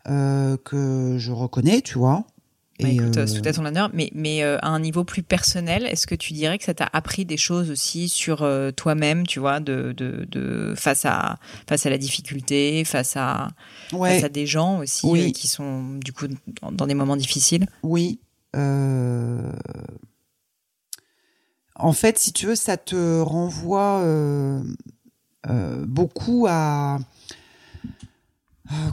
euh, que je reconnais, tu vois. Bah, et écoute, euh, à ton honneur, mais, mais à un niveau plus personnel, est-ce que tu dirais que ça t'a appris des choses aussi sur toi-même, tu vois, de, de, de, face, à, face à la difficulté, face à, face à des gens aussi qui sont du coup dans des moments difficiles? Oui. Euh, en fait, si tu veux, ça te renvoie euh, euh, beaucoup à.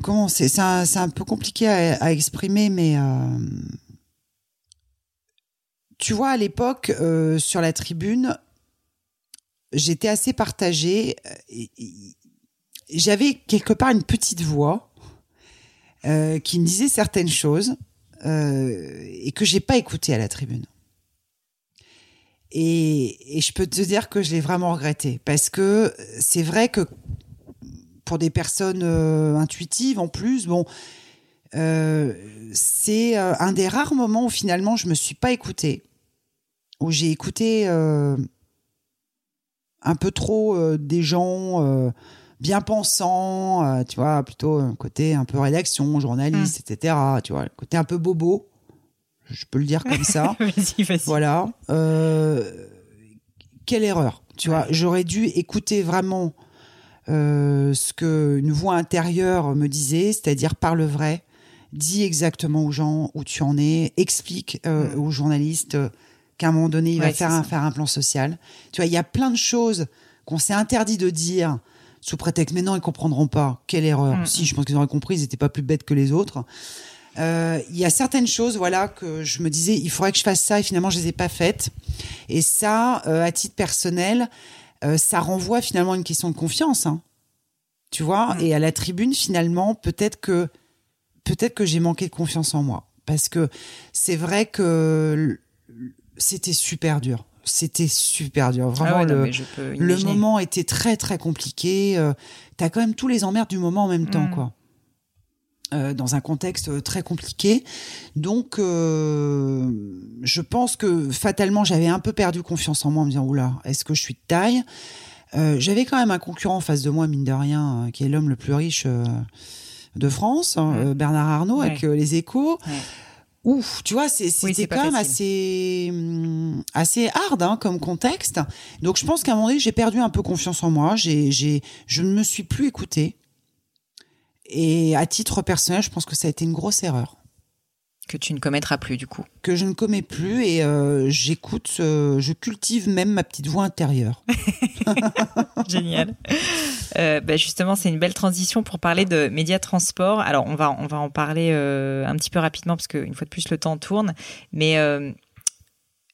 comment c'est C'est un, peu compliqué à, exprimer, mais. Euh, tu vois, à l'époque, sur la tribune, j'étais assez partagée. J'avais quelque part une petite voix qui me disait certaines choses et que j'ai pas écoutées à la tribune. Et, et je peux te dire que je l'ai vraiment regretté parce que c'est vrai que pour des personnes euh, intuitives en plus, bon, euh, c'est euh, un des rares moments où finalement je me suis pas écoutée, où j'ai écouté euh, un peu trop euh, des gens euh, bien pensants, euh, tu vois, plutôt un côté un peu rédaction, journaliste, etc. Tu vois, le côté un peu bobo, je peux le dire comme ça. vas-y, vas-y. Voilà. Euh, quelle erreur. Tu vois, j'aurais dû écouter vraiment euh, ce que une voix intérieure me disait, c'est-à-dire parle vrai, dis exactement aux gens où tu en es, explique euh, aux journalistes euh, qu'à un moment donné, il Mm. Ouais, va faire un, faire un plan social. Tu vois, il y a plein de choses qu'on s'est interdit de dire sous prétexte, mais non, ils comprendront pas. Quelle erreur. Mm. Si, je pense qu'ils auraient compris, ils n'étaient pas plus bêtes que les autres. Euh, Il y a certaines choses, voilà, que je me disais, il faudrait que je fasse ça, et finalement, je les ai pas faites. Et ça, euh, à titre personnel, euh, ça renvoie finalement à une question de confiance. hein. Tu vois? Mm. Et à la tribune, finalement, peut-être que peut-être que j'ai manqué de confiance en moi. Parce que c'est vrai que c'était super dur. C'était super dur. Vraiment, Ah ouais, non, le, le moment était très, très compliqué. T'as quand même tous les emmerdes du moment en même temps, Mm. quoi. Euh, dans un contexte euh, très compliqué. Donc, euh, je pense que fatalement, j'avais un peu perdu confiance en moi en me disant, oula, est-ce que je suis de taille? Euh, J'avais quand même un concurrent en face de moi, mine de rien, qui est l'homme le plus riche de France, hein, Mm. Bernard Arnault, avec Ouais. les échos. Ouais. Ouf, tu vois, c'était quand même assez, hum, assez hard hein, comme contexte. Donc, je pense qu'à un moment donné, j'ai perdu un peu confiance en moi. J'ai, je ne me suis plus écoutée. Et à titre personnel, je pense que ça a été une grosse erreur Que tu ne commettras plus, du coup. que je ne commets plus et euh, j'écoute, euh, je cultive même ma petite voix intérieure. Génial. Euh, bah, justement, c'est une belle transition pour parler de médias transport. Alors, on va, on va en parler un petit peu rapidement parce qu'une fois de plus, le temps tourne. Mais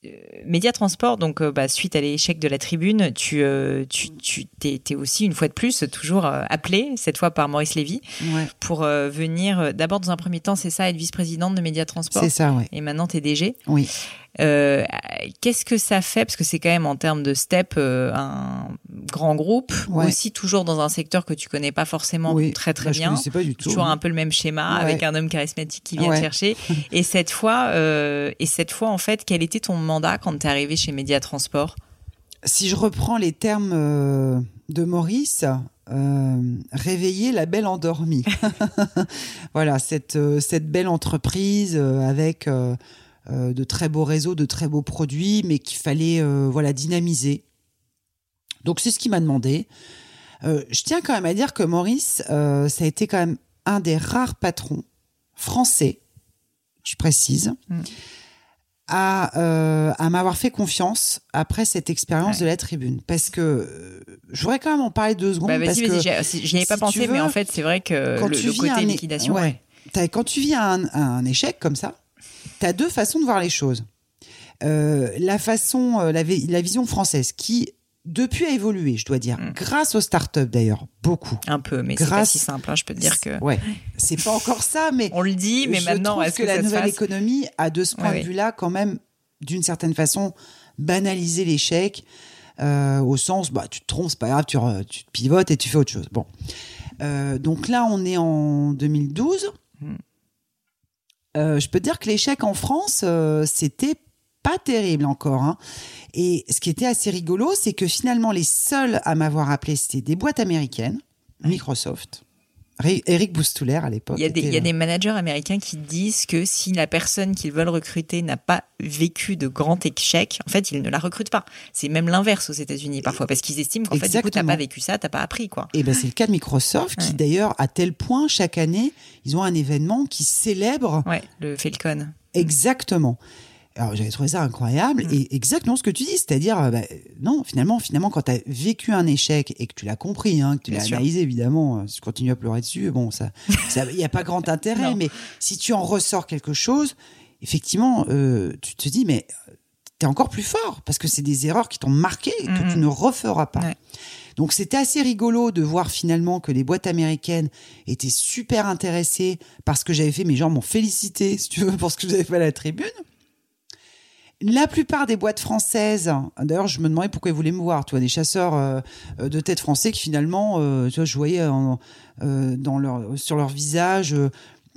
euh, médias transport, donc euh, bah, suite à l'échec de la tribune, tu, euh, tu, tu t'es, t'es aussi une fois de plus toujours euh, appelé, cette fois par Maurice Lévy, Ouais, pour euh, venir d'abord dans un premier temps, c'est ça, être vice-présidente de médias transport. c'est ça, ouais. Et maintenant, t'es DG. Oui. Euh, Qu'est-ce que ça fait? Parce que c'est quand même en termes de step euh, un grand groupe, Ouais. aussi toujours dans un secteur que tu connais pas forcément oui. très très Bah, Je bien. connaissais pas du tout. Toujours un peu le même schéma Ouais. avec un homme charismatique qui vient Ouais. te chercher. Et cette fois, euh, et cette fois en fait, quel était ton mandat quand tu es arrivé chez Média Transport Si je reprends les termes de Maurice, euh, réveiller la belle endormie. voilà, cette, cette belle entreprise avec de très beaux réseaux, de très beaux produits, mais qu'il fallait euh, voilà dynamiser. Donc c'est ce qu'il m'a demandé. Euh, je tiens quand même à dire que Maurice, euh, ça a été quand même un des rares patrons français, je précise, Mm. à, euh, à m'avoir fait confiance après cette expérience Ouais. de la tribune. Parce que euh, je voudrais quand même en parler deux secondes. Bah, parce que j'y- j'y avais pas si pensé, mais en fait, c'est vrai que quand le, tu le vis côté un é- liquidation. ouais. T'as- quand tu vis un, un échec comme ça, tu as deux façons de voir les choses. Euh, la façon, euh, la, vi- la vision française qui, depuis, a évolué, je dois dire, Mm. grâce aux startups d'ailleurs, beaucoup. Un peu, mais c'est pas Grâce- si simple. hein, je peux te dire que Ouais, c'est pas encore ça, mais on le dit, mais je maintenant, trouve est-ce que, que, la ça nouvelle fasse économie a de ce point de oui. vue-là quand même, d'une certaine façon, banalisé l'échec euh, au sens, bah tu te trompes, c'est pas grave, tu, re- tu te pivotes et tu fais autre chose. Bon, Euh, donc là on est en 2012. Mm. Euh, je peux te dire que l'échec en France, euh, c'était pas terrible encore. hein. Et ce qui était assez rigolo, c'est que finalement les seuls à m'avoir appelé, c'était des boîtes américaines, Microsoft. Ri- Eric Boustouler à l'époque. Il y, a des, était il y a le- des managers américains qui disent que si la personne qu'ils veulent recruter n'a pas vécu de grand échec, en fait, ils ne la recrutent pas. C'est même l'inverse aux États-Unis parfois, parce qu'ils estiment qu'en fait, du coup, t'as pas vécu ça, t'as pas appris, quoi. Et ben c'est le cas de Microsoft qui d'ailleurs à tel point chaque année ils ont un événement qui célèbre Ouais, le Falcon. exactement. Alors j'avais trouvé ça incroyable Mm. et exactement ce que tu dis, c'est-à-dire euh, bah, non finalement finalement quand tu as vécu un échec et que tu l'as compris, hein, que tu l'as analysé évidemment, euh, si tu continues à pleurer dessus, bon ça il y a pas grand intérêt, mais si tu en ressors quelque chose, effectivement euh, tu te dis mais tu es encore plus fort parce que c'est des erreurs qui t'ont marqué et que tu ne referas pas. Ouais. Donc c'était assez rigolo de voir finalement que les boîtes américaines étaient super intéressées par ce que j'avais fait. Mes gens m'ont félicité, si tu veux, pour ce que j'avais fait à la tribune. La plupart des boîtes françaises, d'ailleurs, je me demandais pourquoi ils voulaient me voir, tu vois, des chasseurs euh, de tête français qui finalement, euh, tu vois, je voyais euh, dans leur, sur leur visage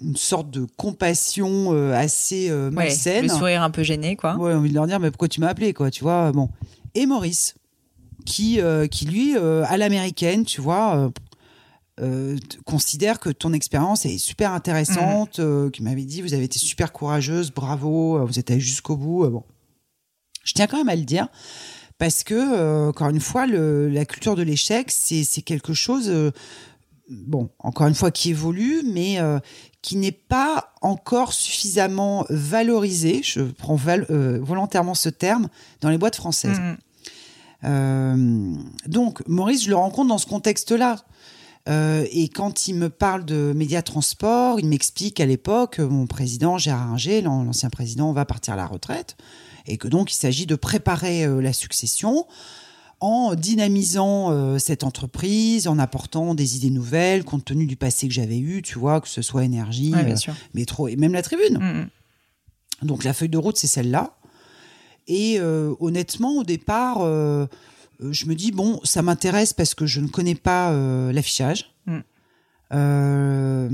une sorte de compassion assez malsaine. le sourire un peu gêné, quoi. Ouais, envie de leur dire, mais pourquoi tu m'as appelé, quoi, tu vois, bon. Et Maurice, qui, qui lui, à l'américaine, tu vois, euh, considère que ton expérience est super intéressante, mmh. qui m'avait dit vous avez été super courageuse, bravo, vous êtes allée jusqu'au bout. bon, je tiens quand même à le dire parce que encore une fois, le, la culture de l'échec, c'est quelque chose, bon, encore une fois qui évolue, mais qui n'est pas encore suffisamment valorisé. Je prends volontairement ce terme dans les boîtes françaises. Mmh. donc Maurice, je le rencontre dans ce contexte-là. Euh, et quand il me parle de médias transport, il m'explique qu'à l'époque, mon président Gérard Inger, l'ancien président, va partir à la retraite, et que donc il s'agit de préparer euh, la succession en dynamisant euh, cette entreprise, en apportant des idées nouvelles, compte tenu du passé que j'avais eu, tu vois, que ce soit énergie, métro et même la tribune. Mm, mm. Donc la feuille de route, c'est celle-là. Et honnêtement, au départ euh, je me dis bon, ça m'intéresse parce que je ne connais pas euh, l'affichage. Mm. Euh,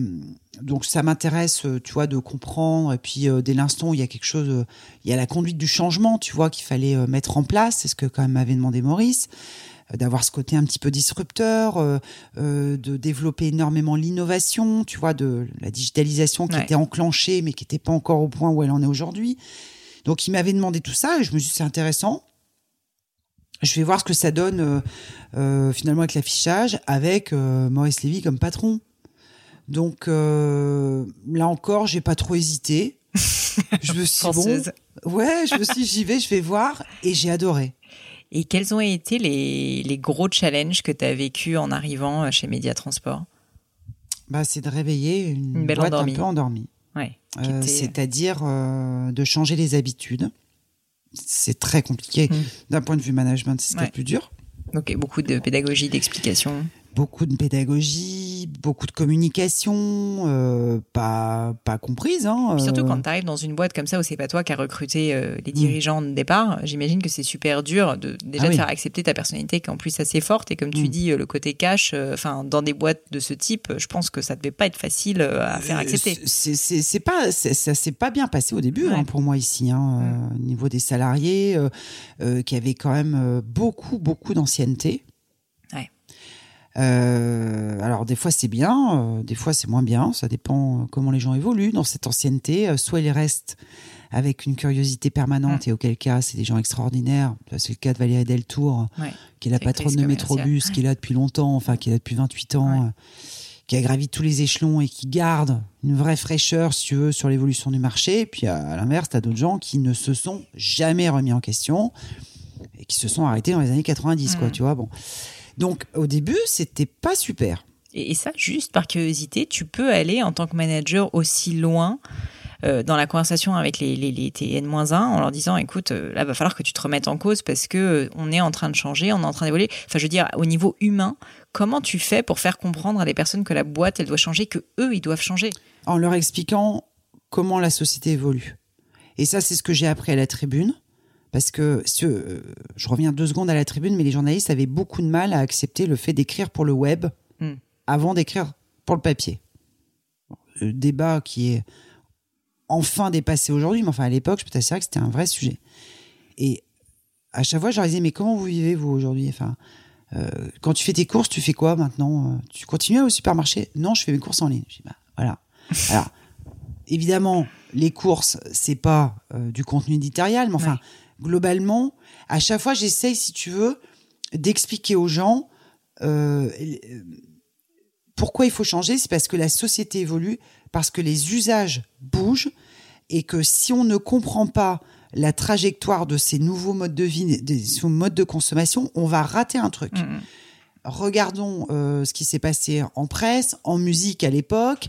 donc ça m'intéresse, tu vois, de comprendre. Et puis dès l'instant où il y a quelque chose, il y a la conduite du changement, tu vois, qu'il fallait mettre en place. C'est ce que quand même m'avait demandé Maurice d'avoir ce côté un petit peu disrupteur, de développer énormément l'innovation, tu vois, de la digitalisation qui était enclenchée mais qui n'était pas encore au point où elle en est aujourd'hui. Donc il m'avait demandé tout ça et je me suis dit c'est intéressant je vais voir ce que ça donne euh, euh, finalement avec l'affichage, avec euh, Maurice Lévy comme patron. Donc là encore, j'ai pas trop hésité. je me suis bon, ouais, je me suis j'y vais, je vais voir et j'ai adoré. Et quels ont été les, les gros challenges que tu as vécu en arrivant chez Média Transport? Bah, c'est de réveiller une, belle boîte un peu endormie. Ouais, C'est-à-dire de changer les habitudes c'est très compliqué. Mmh. D'un point de vue management, c'est ce plus dur. Ok, beaucoup de pédagogie, d'explication beaucoup de pédagogie, beaucoup de communication, euh, pas pas comprise. Hein, surtout euh. quand tu arrives dans une boîte comme ça où c'est pas toi qui as recruté euh, les mm. dirigeants de départ, j'imagine que c'est super dur de déjà ah de faire accepter ta personnalité qui en plus assez forte et comme tu mm. dis le côté cash, enfin dans des boîtes de ce type, je pense que ça devait pas être facile à faire accepter. c'est pas ça s'est pas bien passé au début hein, pour moi ici, hein, mm. au niveau des salariés qui avaient quand même beaucoup beaucoup d'ancienneté. Euh, alors des fois c'est bien, euh, des fois c'est moins bien, ça dépend euh, comment les gens évoluent dans cette ancienneté. soit ils restent avec une curiosité permanente mm. et auquel cas c'est des gens extraordinaires. C'est le cas de Valérie Deltour, qui est la patronne de Métrobus, qui est là depuis longtemps, enfin qui est là depuis 28 ans, qui a gravi tous les échelons et qui garde une vraie fraîcheur si tu veux, sur l'évolution du marché. Et puis à, l'inverse, tu as d'autres gens qui ne se sont jamais remis en question et qui se sont arrêtés dans les années 90, quoi, mm. tu vois. Bon. Donc au début, c'était pas super. Et, ça, juste par curiosité, tu peux aller en tant que manager aussi loin euh, dans la conversation avec les, les, les TN-1 en leur disant écoute, euh, là, va falloir que tu te remettes en cause parce que euh, on est en train de changer, on est en train d'évoluer. Enfin, je veux dire, au niveau humain, comment tu fais pour faire comprendre à des personnes que la boîte, elle doit changer, que eux, ils doivent changer? En leur expliquant comment la société évolue. Et ça, c'est ce que j'ai appris à la tribune. Parce que, euh, je reviens deux secondes à la tribune, mais les journalistes avaient beaucoup de mal à accepter le fait d'écrire pour le web hmm. avant d'écrire pour le papier. Le débat qui est enfin dépassé aujourd'hui, mais enfin à l'époque, je peux t'assurer que c'était un vrai sujet. Et à chaque fois, je leur disais, mais comment vous vivez, vous, aujourd'hui? Enfin, euh, Quand tu fais tes courses, tu fais quoi maintenant? Tu continues au supermarché? Non, je fais mes courses en ligne. Je dis, bah, voilà. Alors, évidemment, les courses, c'est pas euh, du contenu éditorial, mais enfin, globalement, à chaque fois, j'essaye, si tu veux, d'expliquer aux gens euh, pourquoi il faut changer. C'est parce que la société évolue, parce que les usages bougent, et que si on ne comprend pas la trajectoire de ces nouveaux modes de vie, des modes de consommation, on va rater un truc. Mmh, mmh regardons euh, ce qui s'est passé en presse, en musique à l'époque.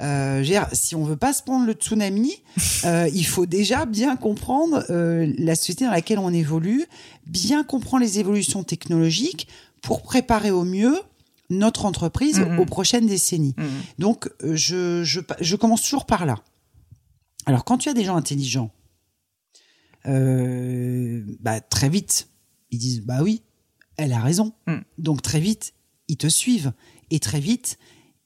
Euh, si on veut pas se prendre le tsunami, euh, il faut déjà bien comprendre euh, la société dans laquelle on évolue, bien comprendre les évolutions technologiques pour préparer au mieux notre entreprise mm-hmm. aux prochaines décennies. Mm-hmm. Donc, je, je, je commence toujours par là. Alors, quand tu as des gens intelligents, euh, bah, très vite, ils disent bah oui, elle a raison. Mm. Donc très vite, ils te suivent et très vite,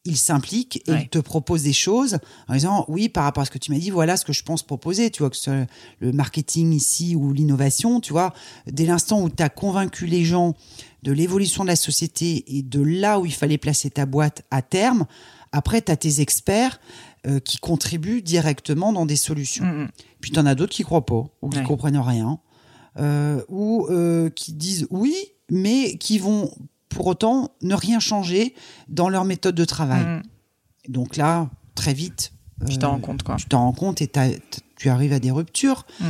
ils s'impliquent et Ouais. ils te proposent des choses en disant oui par rapport à ce que tu m'as dit voilà ce que je pense proposer tu vois que ce soit le marketing ici ou l'innovation tu vois dès l'instant où tu as convaincu les gens de l'évolution de la société et de là où il fallait placer ta boîte à terme après tu as tes experts euh, qui contribuent directement dans des solutions Mm, mm. puis t'en as d'autres qui croient pas ou qui Ouais. comprennent rien euh, ou euh, qui disent oui mais qui vont pour autant ne rien changer dans leur méthode de travail Mm, donc là très vite Tu euh, t'en rends compte, quoi. tu t'en rends compte et tu arrives à des ruptures Mm.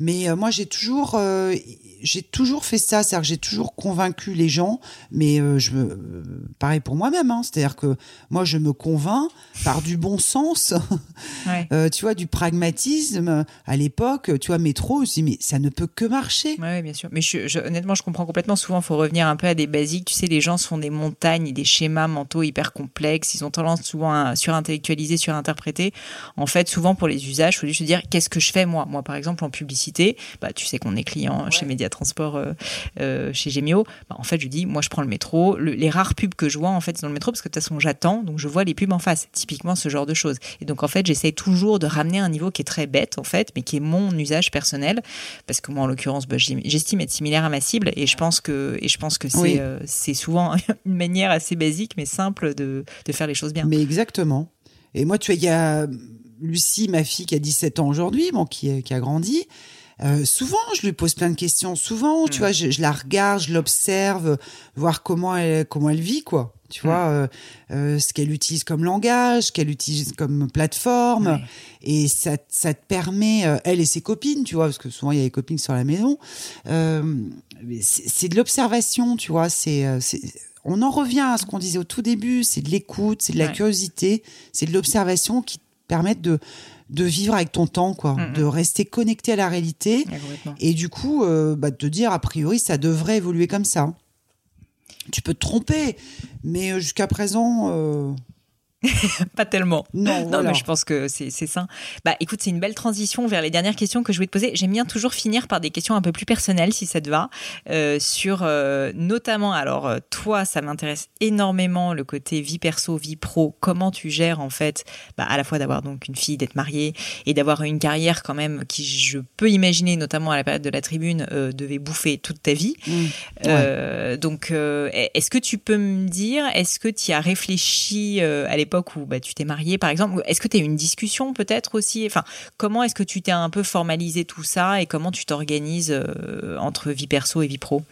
mais euh, moi j'ai toujours euh, j'ai toujours fait ça c'est-à-dire que j'ai toujours convaincu les gens mais euh, je me euh, pareil pour moi-même hein, c'est-à-dire que moi je me convainc par du bon sens Ouais. euh, tu vois du pragmatisme à l'époque tu vois métro je me suis dit, mais ça ne peut que marcher Ouais, bien sûr. Mais je, je- honnêtement, je comprends complètement. Souvent, il faut revenir un peu à des basiques. Tu sais, les gens se font des montagnes des schémas mentaux hyper complexes. Ils ont tendance souvent à surintellectualiser, surinterpréter. En fait, souvent, pour les usages, il faut juste se dire qu'est-ce que je fais moi? Moi, par exemple, en publicité, bah, tu sais qu'on est client chez Média Transport, euh, euh, chez Gemio. Bah, en fait, je dis, moi, je prends le métro. Le- les rares pubs que je vois, en fait, dans le métro parce que de toute façon, j'attends. Donc, je vois les pubs en face. Typiquement, ce genre de choses. Et donc, en fait, j'essaie toujours de ramener un niveau qui est très bête, en fait, mais qui est mon usage personnel parce que moi en l'occurrence bah, j'estime être similaire à ma cible et je pense que et je pense que c'est Oui. euh, c'est souvent une manière assez basique mais simple de, de faire les choses bien. mais exactement et moi tu vois il y a Lucie ma fille qui a 17 ans aujourd'hui bon qui a grandi euh, souvent, je lui pose plein de questions. Souvent, tu vois, je, je la regarde, je l'observe, voir comment elle, comment elle vit, quoi. Tu vois, euh, euh, ce qu'elle utilise comme langage, ce qu'elle utilise comme plateforme. Et ça, ça te permet, euh, elle et ses copines, tu vois, parce que souvent il y a des copines sur la maison. Euh, mais c'est de l'observation, tu vois. C'est, euh, c'est- on en revient à ce qu'on disait au tout début. C'est de l'écoute, c'est de la Ouais. curiosité, c'est de l'observation qui te permettent de de vivre avec ton temps, quoi, de rester connecté à la réalité. Et du coup, euh, bah, de te dire, a priori, ça devrait évoluer comme ça. Tu peux te tromper, mais euh, jusqu'à présent, euh, Pas tellement. non, Non, voilà. mais je pense que c'est sain. Bah, écoute, c'est une belle transition vers les dernières questions que je voulais te poser. J'aime bien toujours finir par des questions un peu plus personnelles, si ça te va, euh, sur euh, notamment. Alors, euh, toi, ça m'intéresse énormément le côté vie perso, vie pro. Comment tu gères en fait, bah, à la fois d'avoir donc une fille, d'être mariée et d'avoir une carrière quand même qui, je peux imaginer, notamment à la période de la tribune, euh, devait bouffer toute ta vie. Mmh. Donc, est-ce que tu peux me dire, est-ce que tu as réfléchi à l'époque où bah, tu t'es marié, par exemple, est-ce que tu as eu une discussion peut-être aussi? Enfin, comment est-ce que tu t'es un peu formalisé tout ça et comment tu t'organises euh, entre vie perso et vie pro?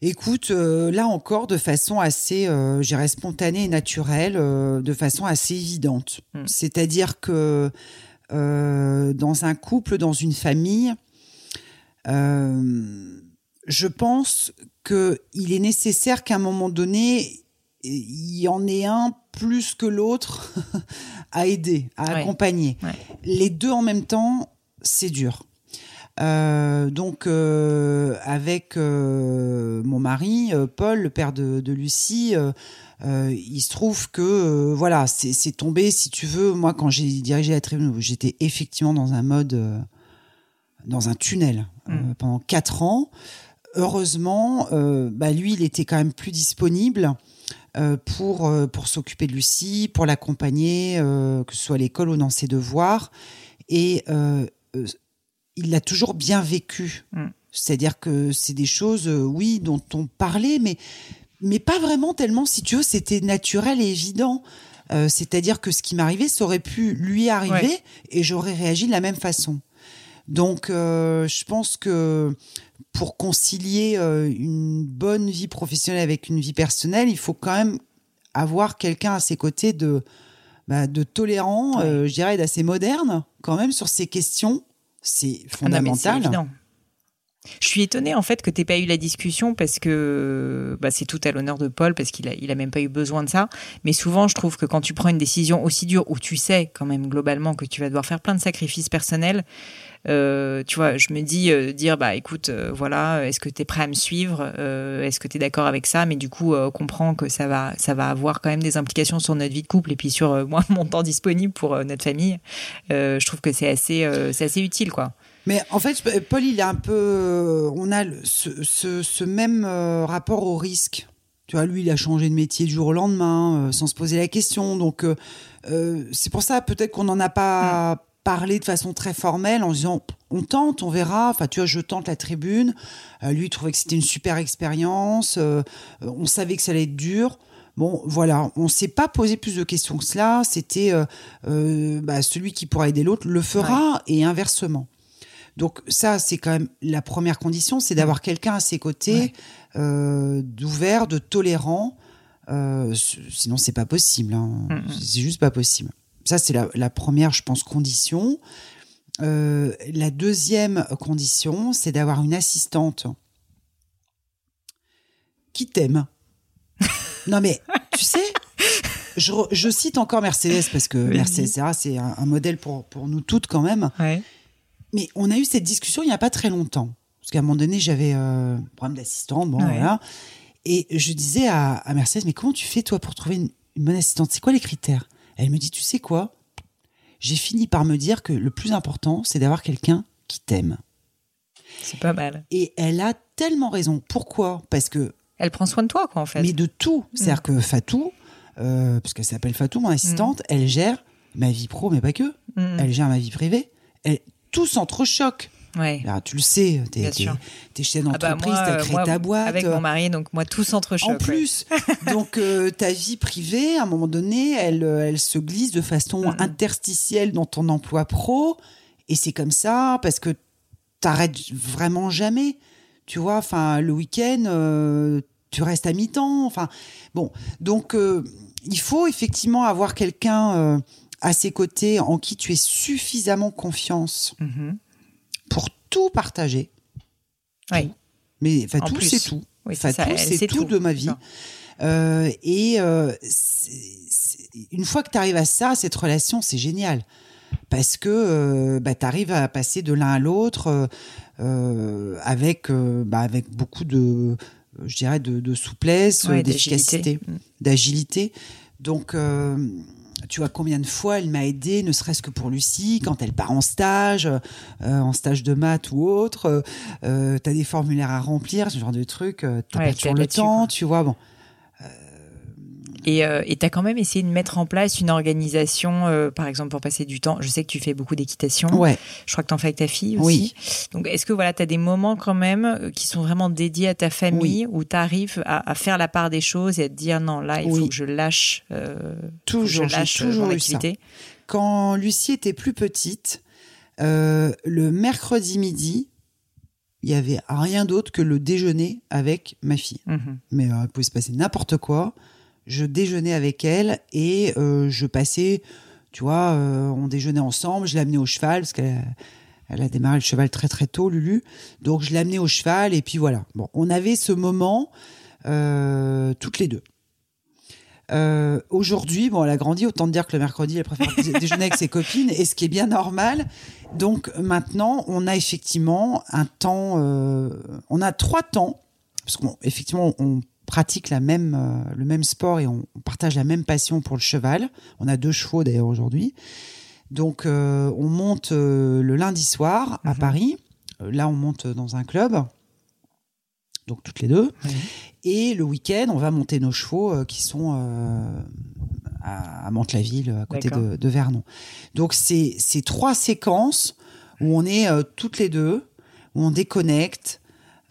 Écoute, euh, là encore, de façon assez, euh, je dirais, spontanée et naturelle, de façon assez évidente. Mm. C'est-à-dire que dans un couple, dans une famille, je pense qu'il est nécessaire qu'à un moment donné, il y en ait un plus que l'autre à aider, à Ouais. accompagner. Ouais. Les deux en même temps, c'est dur. Euh, donc euh, avec euh, mon mari Paul, le père de, de Lucie, il se trouve que voilà, c'est tombé. Si tu veux, moi quand j'ai dirigé la tribune, j'étais effectivement dans un mode, dans un tunnel Mm. pendant quatre ans. Heureusement, bah lui, il était quand même plus disponible pour euh, pour s'occuper de Lucie, pour l'accompagner, euh, que ce soit à l'école ou dans ses devoirs. Et euh, euh, il l'a toujours bien vécu. Mm. C'est-à-dire que c'est des choses, euh, oui, dont on parlait, mais mais pas vraiment tellement. Si tu veux, c'était naturel et évident. Euh, C'est-à-dire que ce qui m'arrivait, ça aurait pu lui arriver Ouais. et j'aurais réagi de la même façon. Donc, euh, je pense que pour concilier euh, une bonne vie professionnelle avec une vie personnelle, il faut quand même avoir quelqu'un à ses côtés de, bah, de tolérant, Ouais. euh, je dirais d'assez moderne quand même sur ces questions. C'est Ah non, fondamental. Je suis étonnée en fait que tu pas eu la discussion parce que bah, c'est tout à l'honneur de Paul parce qu'il a, il a même pas eu besoin de ça. Mais souvent, je trouve que quand tu prends une décision aussi dure où tu sais quand même globalement que tu vas devoir faire plein de sacrifices personnels, euh, tu vois, je me dis euh, dire bah écoute, euh, voilà, est-ce que tu es prêt à me suivre Est-ce que tu es d'accord avec ça? Mais du coup, euh, comprends que ça va, ça va avoir quand même des implications sur notre vie de couple et puis sur moi mon temps disponible pour notre famille. Je trouve que c'est assez, c'est assez utile quoi. Mais en fait, Paul, il est un peu. On a ce, ce, ce même rapport au risque. Tu vois, lui, il a changé de métier du jour au lendemain, euh, sans se poser la question. Donc, euh, c'est pour ça, peut-être qu'on n'en a pas. Mm. parlé de façon très formelle en disant on tente, on verra. Enfin, tu vois, je tente la tribune. Euh, lui, il trouvait que c'était une super expérience. Euh, on savait que ça allait être dur. Bon, voilà, on s'est pas posé plus de questions que cela. C'était euh, bah, celui qui pourra aider l'autre le fera et inversement. Donc ça, c'est quand même la première condition, c'est d'avoir quelqu'un à ses côtés, Ouais. d'ouvert, de tolérant. Sinon, c'est pas possible. hein. Mm, mm. C'est juste pas possible. Ça, c'est la, la première, je pense, condition. Euh, la deuxième condition, c'est d'avoir une assistante qui t'aime. non mais, tu sais, je, je cite encore Mercedes parce que. Mercedes c'est un, un modèle pour, pour nous toutes quand même. Ouais. Mais on a eu cette discussion il n'y a pas très longtemps. Parce qu'à un moment donné, j'avais euh, un problème d'assistante, bon, Ouais. voilà. Et je disais à, à Mercedes, mais comment tu fais, toi, pour trouver une, une bonne assistante? C'est quoi les critères? Elle me dit, tu sais quoi? J'ai fini par me dire que le plus important, c'est d'avoir quelqu'un qui t'aime. C'est pas mal. Et elle a tellement raison. Pourquoi? Parce que, Elle prend soin de toi, quoi, en fait. mais de tout. C'est-à-dire que Fatou, euh, parce qu'elle s'appelle Fatou, mon assistante, elle gère ma vie pro, mais pas que. Mm. Elle gère ma vie privée. Elle, tout s'entrechoque. Ouais. Là, tu le sais, t'es, t'es, t'es chef Ah bah, d'entreprise, moi, t'as créé moi, ta boîte. Avec mon mari, donc moi, tout s'entrechoque. en ouais. plus, donc euh, ta vie privée, à un moment donné, elle, euh, elle se glisse de façon interstitielle dans ton emploi pro, et c'est comme ça parce que t'arrêtes vraiment jamais. Tu vois, enfin, le week-end, euh, tu restes à mi-temps. Enfin, bon, donc euh, il faut effectivement avoir quelqu'un à ses côtés en qui tu aies suffisamment confiance Mhm. Pour tout partager. Oui. Mais enfin, En tout, c'est tout. Oui, Enfin, tout, c'est tout, de ma vie. Euh, et euh, une fois que tu arrives à ça, cette relation, c'est génial. Parce que euh, bah, tu arrives à passer de l'un à l'autre avec, bah, avec beaucoup de, je dirais, de, de souplesse, Ouais, d'efficacité, d'agilité. Donc, tu vois combien de fois elle m'a aidé, ne serait-ce que pour Lucie, quand elle part en stage, euh, en stage de maths ou autre. Euh, tu as des formulaires à remplir, ce genre de truc. Euh, t'as Ouais, pas tu toujours le temps, quoi. tu vois. Bon, Et euh, et t'as quand même essayé de mettre en place une organisation, euh, par exemple, pour passer du temps. Je sais que tu fais beaucoup d'équitation. ouais. Je crois que t'en fais avec ta fille aussi. Oui. Donc, est-ce que voilà, t'as des moments quand même euh, qui sont vraiment dédiés à ta famille, où t'arrives à, à faire la part des choses et à te dire non, là, il faut que je lâche, euh, Toujours, je lâche euh, toujours mon activité? Quand Lucie était plus petite, le mercredi midi, il y avait rien d'autre que le déjeuner avec ma fille. Mhm. Mais euh, il pouvait se passer n'importe quoi. Je déjeunais avec elle et euh, je passais, tu vois, euh, on déjeunait ensemble. Je l'amenais au cheval parce qu'elle elle a démarré le cheval très très tôt, Lulu. Donc je l'amenais au cheval et puis voilà. Bon, on avait ce moment euh, toutes les deux. Aujourd'hui, bon, elle a grandi, autant dire que le mercredi, elle préfère dé- déjeuner avec ses copines, et ce qui est bien normal. Donc maintenant, on a effectivement un temps, on a trois temps, parce qu'effectivement, on pratique la même, euh, le même sport et on, on partage la même passion pour le cheval. On a deux chevaux d'ailleurs aujourd'hui. Donc euh, on monte euh, le lundi soir à Mhm. Paris. Là, on monte dans un club. Donc toutes les deux. Et le week-end, on va monter nos chevaux qui sont à, à Mantes-la-Ville, à côté de, de Vernon. Donc c'est c'est trois séquences où on est toutes les deux, où on déconnecte.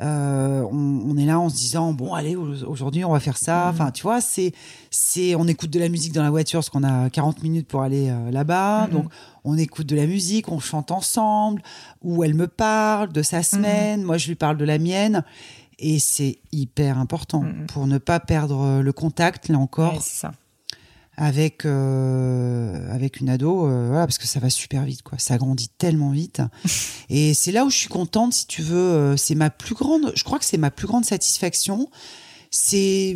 Euh, on, on est là en se disant bon allez au- aujourd'hui on va faire ça. Enfin tu vois c'est c'est on écoute de la musique dans la voiture parce qu'on a 40 minutes pour aller euh, là-bas. Mhm. Donc on écoute de la musique, on chante ensemble. Où elle me parle de sa semaine, moi je lui parle de la mienne. Et c'est hyper important Mhm. pour ne pas perdre le contact, là encore, Ouais, ça. Avec, euh, avec une ado, euh, voilà, parce que ça va super vite, quoi. Ça grandit tellement vite. et c'est là où je suis contente, si tu veux. euh, c'est ma plus grande, je crois que c'est ma plus grande satisfaction. C'est,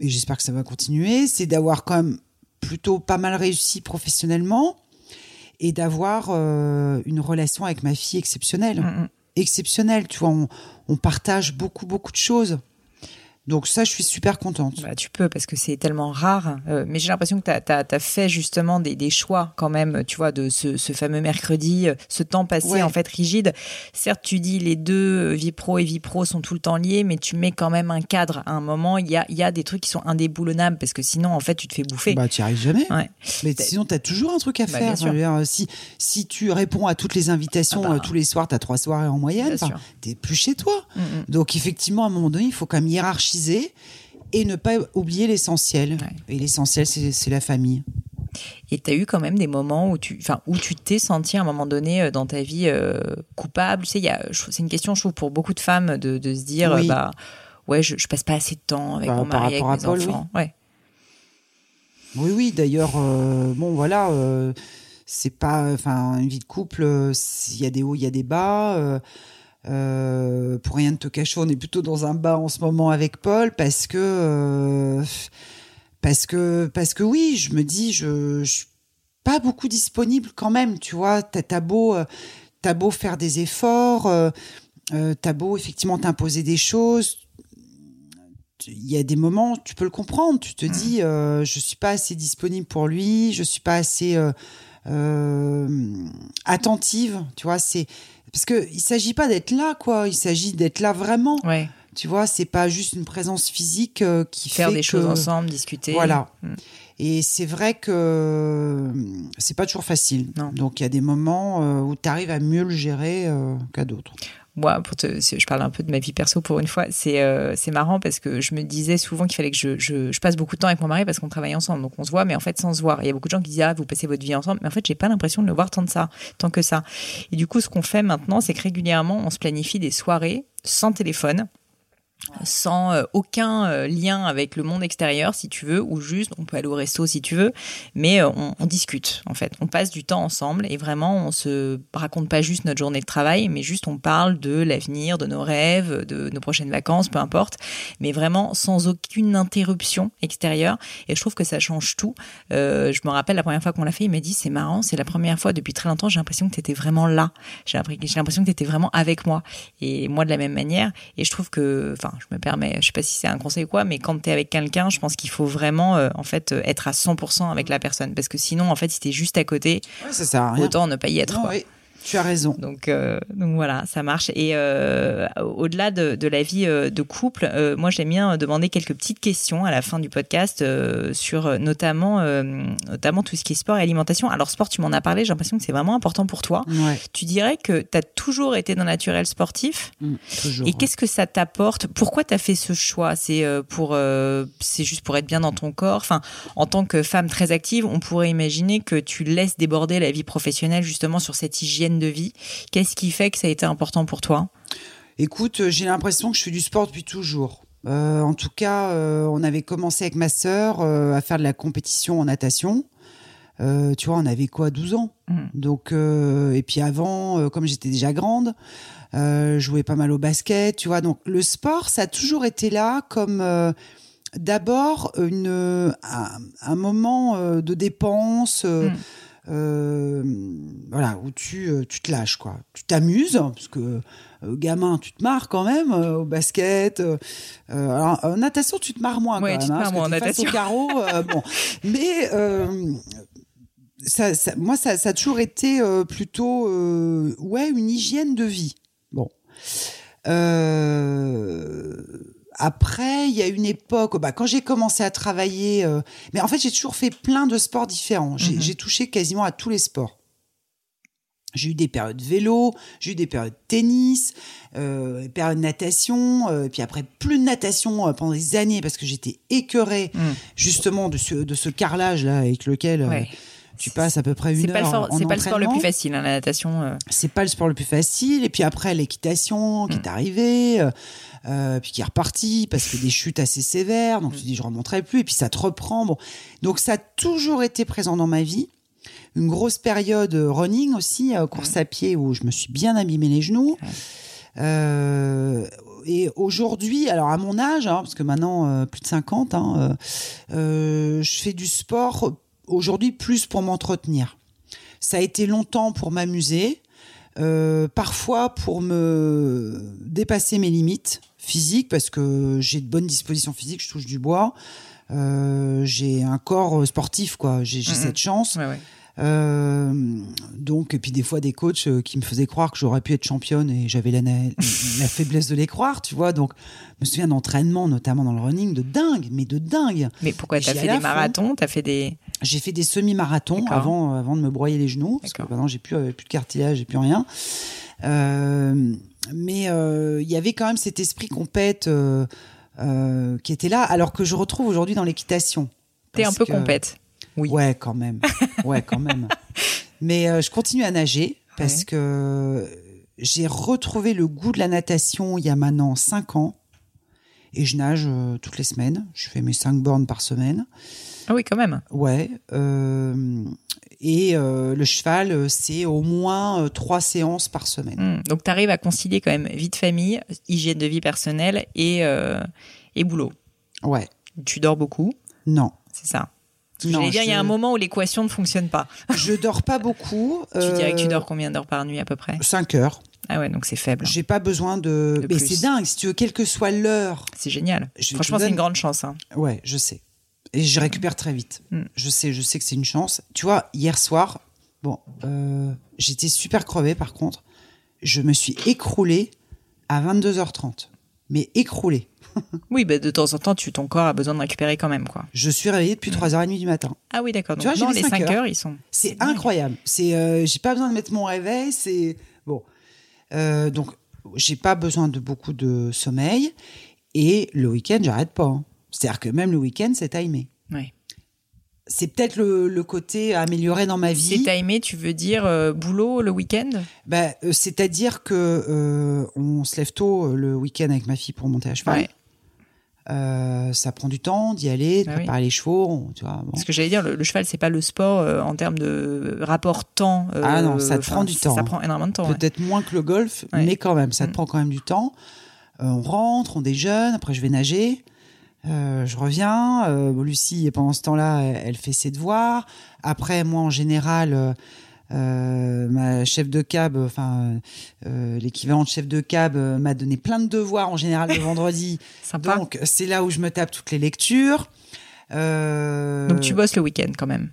et j'espère que ça va continuer, c'est d'avoir quand même plutôt pas mal réussi professionnellement et d'avoir euh, une relation avec ma fille exceptionnelle Mhm. exceptionnel. Tu vois, on, on partage beaucoup, beaucoup de choses. Donc ça, je suis super contente. Bah, tu peux parce que c'est tellement rare. Euh, mais j'ai l'impression que tu as, fait justement des, des, choix quand même, tu vois, de ce, ce fameux mercredi, euh, ce temps passé en fait rigide. Certes, tu dis les deux, euh, vie pro et vie pro, sont tout le temps liés, mais tu mets quand même un cadre. À un moment, il y a, y a des trucs qui sont indéboulonnables parce que sinon, en fait, tu te fais bouffer. Bah, tu n'y arrives jamais. Mais sinon, tu as toujours un truc à bah, faire. si, si tu réponds à toutes les invitations ah bah. tous les soirs, tu as trois soirées en moyenne, tu plus chez toi. Mm, mm. Donc, effectivement, à un moment donné, il faut quand même hiérarchiser et ne pas oublier l'essentiel. Et l'essentiel, c'est la famille. Et tu as eu quand même des moments où tu enfin où tu t'es senti à un moment donné euh, dans ta vie euh, coupable? Tu sais, c'est une question, je trouve, pour beaucoup de femmes de, de se dire bah, ouais, je, je, passe pas assez de temps avec bah, mon mari, avec mes enfants. Oui, ouais. oui, oui d'ailleurs, euh, bon, voilà, c'est pas. Enfin, une vie de couple, il y a des hauts, il y a des bas. Euh, pour rien de te cacher, on est plutôt dans un bas en ce moment avec Paul parce que euh, parce que parce que oui, je me dis je, je suis pas beaucoup disponible quand même, tu vois. T'as beau euh, t'as beau faire des efforts, euh, t'as beau effectivement t'imposer des choses. Il y a des moments, tu peux le comprendre. Tu te mmh. dis, je suis pas assez disponible pour lui, je suis pas assez attentive. Tu vois, c'est parce que il s'agit pas d'être là, quoi. Il s'agit d'être là vraiment. Ouais. Tu vois, c'est pas juste une présence physique euh, qui faire des choses ensemble, discuter. Voilà. Mm. Et c'est vrai que c'est pas toujours facile. Non. Donc il y a des moments euh, où tu arrives à mieux le gérer euh, qu'à d'autres moi, je parle un peu de ma vie perso pour une fois, c'est euh, marrant parce que je me disais souvent qu'il fallait que je, je, je, passe beaucoup de temps avec mon mari parce qu'on travaille ensemble, donc on se voit, mais en fait sans se voir. Il y a beaucoup de gens qui disent ah vous passez votre vie ensemble, mais en fait j'ai pas l'impression de le voir tant de ça, tant que ça. Et du coup, ce qu'on fait maintenant, c'est que régulièrement on se planifie des soirées sans téléphone sans euh, aucun euh, lien avec le monde extérieur si tu veux ou juste on peut aller au resto si tu veux mais euh, on, discute en fait. On passe du temps ensemble et vraiment on se raconte pas juste notre journée de travail mais juste on parle de l'avenir de nos rêves de nos prochaines vacances peu importe mais vraiment sans aucune interruption extérieure. Et je trouve que ça change tout. Je me rappelle la première fois qu'on l'a fait il m'a dit c'est marrant c'est la première fois depuis très longtemps j'ai l'impression que tu étais vraiment là. J'ai l'impression que tu étais vraiment avec moi et moi de la même manière. Et je trouve que enfin je me permets, je sais pas si c'est un conseil ou quoi, mais quand tu es avec quelqu'un, je pense qu'il faut vraiment euh, en fait euh, être à 100% avec la personne. Parce que sinon en fait si tu es juste à côté, autant ne pas y être. Tu as raison. Donc, euh, donc voilà, ça marche. Et euh, au-delà de, de, la vie euh, de couple, euh, moi j'aime bien demander quelques petites questions à la fin du podcast sur notamment, notamment tout ce qui est sport et alimentation. Alors sport, tu m'en as parlé, j'ai l'impression que c'est vraiment important pour toi. Ouais. Tu dirais que tu as toujours été dans naturel sportif. Mmh, toujours, et qu'est-ce que ça t'apporte? Pourquoi tu as fait ce choix? C'est pour, c'est juste pour être bien dans ton corps? Enfin, en tant que femme très active, on pourrait imaginer que tu laisses déborder la vie professionnelle justement sur cette hygiène de vie. Qu'est-ce qui fait que ça a été important pour toi? Écoute, euh, j'ai l'impression que je fais du sport depuis toujours. Euh, en tout cas, euh, on avait commencé avec ma sœur à faire de la compétition en natation. tu vois, on avait quoi, 12 ans? Mm. Donc, et puis avant, comme j'étais déjà grande, je jouais pas mal au basket. Tu vois, donc le sport, ça a toujours été là comme d'abord une un, moment de dépense. Mm. Euh, voilà, où tu, euh, tu te lâches, quoi. Tu t'amuses, parce que euh, gamin, tu te marres quand même au basket. alors, en natation, tu te marres moins quand même. Tu te hein, marres moins en natation. Au carreau, bon. Mais ça, ça, moi, ça, ça, a toujours été plutôt ouais, une hygiène de vie. Bon. Euh, après, il y a une époque, bah, quand j'ai commencé à travailler, euh, mais en fait, j'ai toujours fait plein de sports différents. J'ai mhm. touché quasiment à tous les sports. J'ai eu des périodes vélo, j'ai eu des périodes tennis, euh, des périodes natation, euh, puis après plus de natation euh, pendant des années parce que j'étais écœurée mhm. justement de ce, de ce carrelage là avec lequel tu passes à peu près une heure. C'est pas le sport le plus facile, hein, la natation. C'est pas le sport le plus facile. Et puis après l'équitation qui est arrivée euh, puis qui est reparti parce que des chutes assez sévères. Donc tu dis je remonterai plus et puis ça te reprend. Bon, donc ça a toujours été présent dans ma vie. Une grosse période running aussi, euh, course à pied où je me suis bien abîmé les genoux. Euh, et aujourd'hui, alors à mon âge, hein, parce que maintenant euh, plus de 50, hein, euh, je fais du sport aujourd'hui plus pour m'entretenir. Ça a été longtemps pour m'amuser, parfois pour me dépasser mes limites physique parce que j'ai de bonnes dispositions physiques, je touche du bois. Euh, j'ai un corps sportif, quoi. J'ai cette chance. Ouais, ouais. Euh, donc, et puis des fois des coachs euh, qui me faisaient croire que j'aurais pu être championne et j'avais la, faiblesse de les croire, tu vois. Donc, je me souviens d'entraînements, notamment dans le running, de dingue, mais de dingue. Mais pourquoi t'as fait des marathons? T'as fait des. J'ai fait des semi-marathons avant, avant de me broyer les genoux, parce que maintenant j'ai plus, euh, plus de cartilage, j'ai plus rien. Euh, mais euh, il y avait quand même cet esprit compète euh, euh, qui était là, alors que je retrouve aujourd'hui dans l'équitation. T'es un peu que- compète. Oui. Ouais, quand même. Ouais, quand même. Mais euh, je continue à nager parce Ouais. que j'ai retrouvé le goût de la natation il y a maintenant 5 ans. Et je nage euh, toutes les semaines. Je fais mes 5 bornes par semaine. Ah oui, quand même. Ouais. euh, et le cheval, c'est au moins 3 séances par semaine. Hmm. Donc, tu arrives à concilier quand même vie de famille, hygiène de vie personnelle et, et boulot. Ouais. Tu dors beaucoup, Non. c'est ça. J'allais dire, il y a un moment où l'équation ne fonctionne pas. Je dors pas beaucoup. Tu dirais que tu dors combien d'heures par nuit à peu près? 5 heures. Ah ouais, donc c'est faible. J'ai pas besoin de. De Mais c'est dingue, si tu veux, quelle que soit l'heure. C'est génial. Je Franchement, c'est une grande chance. hein. Ouais, je sais. Et je récupère très vite. Mm. Je sais, je sais que c'est une chance. Tu vois, hier soir, bon, euh, j'étais super crevée par contre. Je me suis écroulée à 22h30. Mais écroulée. Oui, bah, de temps en temps, tu, ton corps a besoin de récupérer quand même. quoi. Je suis réveillée depuis 3h30 du matin. Ah oui, d'accord. Tu vois, non, les cinq 5 heures. heures. ils sont. C'est incroyable. C'est, euh, j'ai pas besoin de mettre mon réveil. C'est bon. Euh, donc, j'ai pas besoin de beaucoup de sommeil. Et le week-end, j'arrête pas. hein. C'est-à-dire que même le week-end, c'est timé. Ouais. C'est peut-être le, le côté amélioré dans ma C'est vie. timé, tu veux dire euh, boulot le week-end? Bah, c'est-à-dire que euh, on se lève tôt le week-end avec ma fille pour monter à cheval. Ouais. Euh, ça prend du temps d'y aller, de Ah oui. préparer les chevaux, on- tu vois. bon. Parce que j'allais dire, le, le cheval, c'est pas le sport euh, en termes de rapport temps. euh, Ah non, ça te prend du temps, Ça prend énormément de temps. ouais. Peut-être moins que le golf, Ouais. mais quand même, ça te Mm. prend quand même du temps. Euh, on rentre, on déjeune, après je vais nager. Je reviens. Lucie, pendant ce temps-là, elle, elle fait ses devoirs. Après, moi, en général, euh, ma chef de cab, enfin euh, l'équivalent de chef de cab, euh, m'a donné plein de devoirs en général le vendredi. Sympa. Donc, Donc, c'est là où je me tape toutes les lectures. Euh, tu bosses le week-end quand même.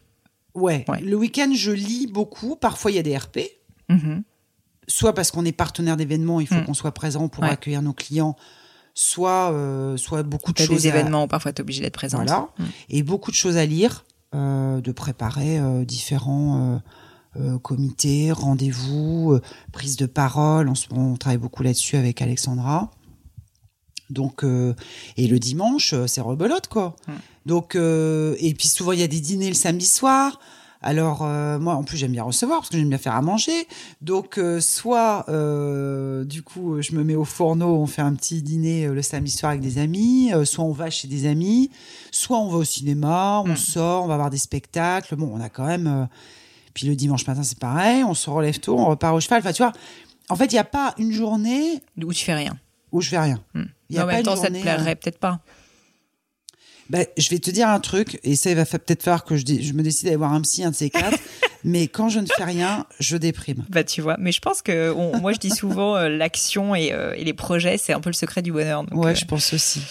Ouais. Ouais. Le week-end, je lis beaucoup. Parfois, il y a des RP. Mhm. Soit parce qu'on est partenaire d'événements, il faut Mm. qu'on soit présent pour Ouais. accueillir nos clients. Soit, euh, soit beaucoup de choses. des à- événements où parfois tu es obligé d'être présent. Voilà. Et beaucoup de choses à lire, euh, de préparer euh, différents euh, comités, rendez-vous, euh, prise de parole. En ce moment, on travaille beaucoup là-dessus avec Alexandra. Donc, euh, et le dimanche, c'est rebelote, quoi. Mm. Donc, et puis souvent, il y a des dîners le samedi soir. Alors, euh, moi, en plus, j'aime bien recevoir parce que j'aime bien faire à manger. Donc, euh, soit, euh, du coup, je me mets au fourneau, on fait un petit dîner le samedi soir avec des amis. soit on va chez des amis. Soit on va au cinéma, on Mm. sort, on va voir des spectacles. Bon, on a quand même. Euh, Puis le dimanche matin, c'est pareil. On se relève tôt, on repart au cheval. Enfin, tu vois, en fait, il n'y a pas une journée Où tu fais rien. où je fais rien. Il y a en pas même une temps, ça te journée, plairait peut-être pas. Ben, je vais te dire un truc, et ça, il va peut-être falloir que je, je me décide d'aller voir un psy, un de ces quatre. mais quand je ne fais rien, je déprime. Bah, tu vois. Mais je pense que on- moi, je dis souvent euh, l'action et, euh, et les projets, c'est un peu le secret du bonheur. Donc, ouais, euh, je pense aussi.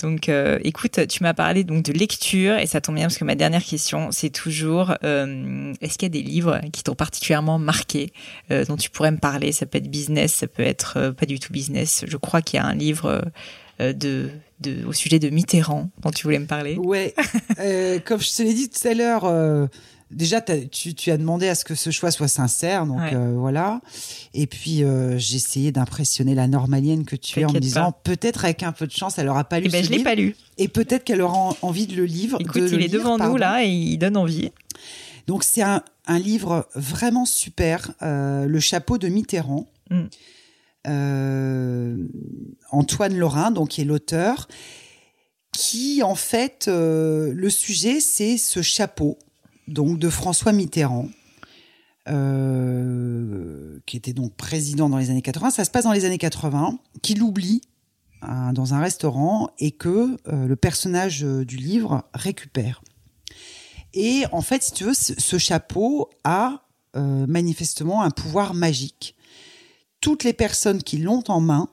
Donc, euh, écoute, tu m'as parlé donc de lecture et ça tombe bien parce que ma dernière question, c'est toujours euh, est-ce qu'il y a des livres qui t'ont particulièrement marqué, euh, dont tu pourrais me parler? Ça peut être business, ça peut être pas du tout business. Je crois qu'il y a un livre de, de au sujet de Mitterrand dont tu voulais me parler. Ouais, comme je te l'ai dit tout à l'heure, déjà, tu, tu as demandé à ce que ce choix soit sincère, donc Ouais. euh, voilà. Et puis, euh, j'ai essayé d'impressionner la normalienne que tu es en me disant, peut-être avec un peu de chance, elle aura pas lu Eh ben, je l'ai livre, pas lu. et peut-être qu'elle aura en- envie de le lire. Écoute, de il le est devant nous là et il donne envie. Donc c'est un, un livre vraiment super, euh, Le chapeau de Mitterrand. Mm. Antoine Lorrain, donc qui est l'auteur, qui en fait le sujet c'est ce chapeau donc de François Mitterrand. euh, qui était donc président dans les années 80, ça se passe dans les années 80, qu'il oublie hein, dans un restaurant et que euh, le personnage euh, du livre récupère. Et en fait, si tu veux, ce, chapeau a manifestement un pouvoir magique. Toutes les personnes qui l'ont en main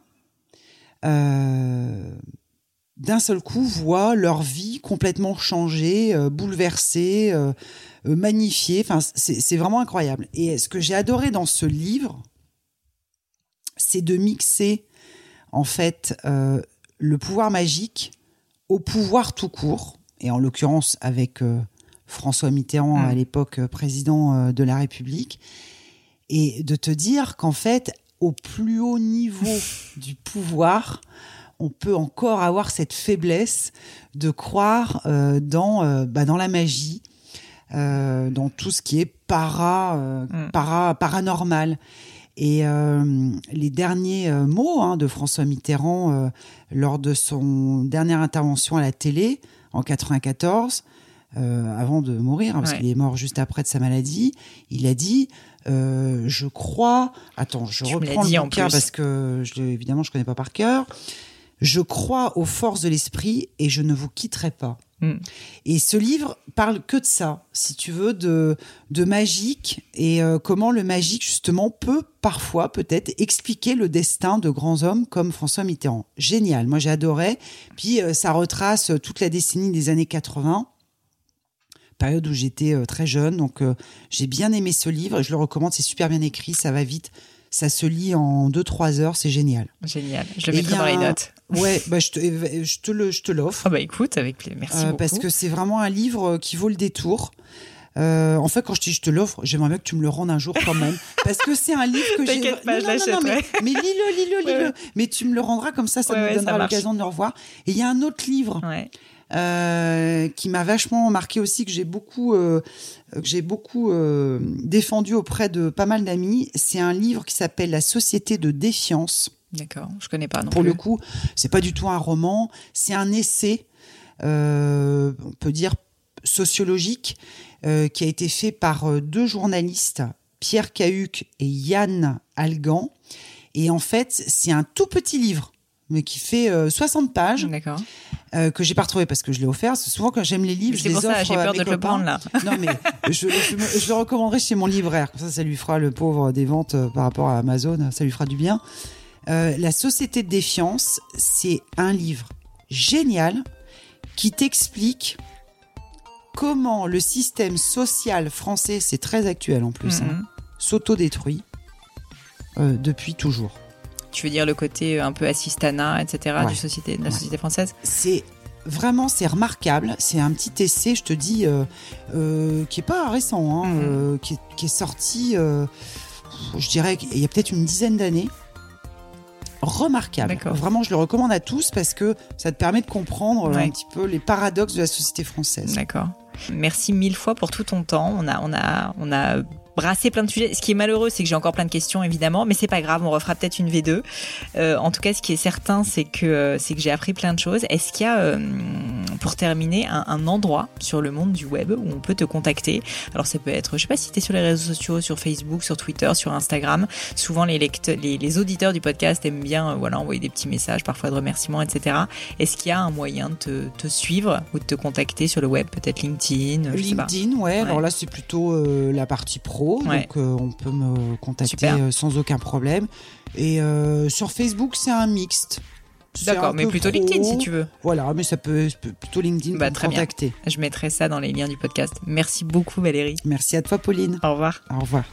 d'un seul coup voient leur vie complètement changée, euh, bouleversée, euh, euh, magnifiée. Enfin, c'est vraiment incroyable. Et ce que j'ai adoré dans ce livre, c'est de mixer en fait euh, le pouvoir magique au pouvoir tout court, et en l'occurrence avec François Mitterrand Mm. à l'époque président de la République, et de te dire qu'en fait, au plus haut niveau du pouvoir, on peut encore avoir cette faiblesse de croire euh, dans, euh, bah, dans la magie, euh, dans tout ce qui est para, Mm. para, paranormal. Et les derniers mots hein, de François Mitterrand lors de son dernière intervention à la télé en 94, euh, avant de mourir, hein, parce Ouais. qu'il est mort juste après de sa maladie, il a dit euh, Je crois. Attends, je Tu reprends le bouquin parce que je, évidemment je connais pas par cœur. Je crois aux forces de l'esprit et je ne vous quitterai pas. Mm. Et ce livre parle que de ça, si tu veux, de, de magique et euh, comment le magique, justement, peut parfois, peut-être, expliquer le destin de grands hommes comme François Mitterrand. Génial, moi j'ai adoré. Puis euh, ça retrace toute la décennie des années 80, période où j'étais euh, très jeune. Donc euh, j'ai bien aimé ce livre et je le recommande, c'est super bien écrit, ça va vite. Ça se lit en 2-3 heures, c'est génial. Génial. Je le Et mettrai dans les notes. Ouais, bah, je te, je te le, je te l'offre. Ah bah écoute, avec plaisir. Merci Euh, beaucoup. parce que c'est vraiment un livre qui vaut le détour. Euh, en fait, quand je te dis je te l'offre, j'aimerais bien que tu me le rendes un jour quand même, parce que c'est un livre que j'ai. T'inquiète pas, Non, je non, non, mais, lis-le, lis-le, lis-le. ouais. Mais tu me le rendras comme ça, ça Ouais, nous donnera l'occasion de le revoir. Et il y a un autre livre Ouais. Euh, qui m'a vachement marqué aussi, que j'ai beaucoup, euh, que j'ai beaucoup euh, défendu auprès de pas mal d'amis. C'est un livre qui s'appelle La Société de défiance. D'accord. Je connais pas non Pour plus. le coup, c'est pas du tout un roman, c'est un essai, on peut dire sociologique, qui a été fait par deux journalistes, Pierre Cahuc et Yann Algan. Et en fait, c'est un tout petit livre, mais qui fait euh, 60 pages, D'accord. Euh, que j'ai pas retrouvé parce que je l'ai offert. C'est Souvent, quand j'aime les livres, je les offre ça, j'ai à peur mes de le prendre là. Non, mais je, je me- je le recommanderais chez mon libraire. Comme ça, ça lui fera le pauvre des ventes euh, par rapport à Amazon. Ça lui fera du bien. Euh, la Société de défiance, c'est un livre génial qui t'explique comment le système social français, c'est très actuel en plus, hein, Mhm. s'autodétruit euh, depuis toujours. Tu veux dire le côté euh, un peu assistanat, etc. Ouais. du société, de la Ouais. société française c'est vraiment c'est remarquable. C'est un petit essai, je te dis, euh, euh, qui est pas récent, hein, Mhm. euh, qui, est, qui est sorti, je dirais qu'il y a peut-être une dizaine d'années. Remarquable. D'accord. Vraiment, je le recommande à tous parce que ça te permet de comprendre Ouais. un petit peu les paradoxes de la société française. D'accord. Merci mille fois pour tout ton temps. On a, on a, on a brassé plein de sujets. Ce qui est malheureux, c'est que j'ai encore plein de questions, évidemment, mais c'est pas grave. On refera peut-être une V2. Euh, en tout cas, ce qui est certain, c'est que, euh, c'est que j'ai appris plein de choses. Est-ce qu'il y a, euh, pour terminer, un, un endroit sur le monde du web où on peut te contacter? Alors, ça peut être, je sais pas si tu es sur les réseaux sociaux, sur Facebook, sur Twitter, sur Instagram. Souvent, les, lecteurs, les, les auditeurs du podcast aiment bien, euh, voilà, envoyer des petits messages, parfois de remerciements, etc. Est-ce qu'il y a un moyen de te, te suivre ou de te contacter sur le web, peut-être LinkedIn, je sais pas. LinkedIn, ouais, Alors là, c'est plutôt euh, la partie pro, Ouais. donc euh, on peut me contacter euh, sans aucun problème. Et euh, sur Facebook, c'est un mixte. D'accord, mais plutôt pro. LinkedIn si tu veux. Voilà, mais ça peut plutôt LinkedIn Bah, pour très me bien. contacter. Je mettrai ça dans les liens du podcast. Merci beaucoup Valérie. Merci à toi, Pauline. Au revoir. Au revoir.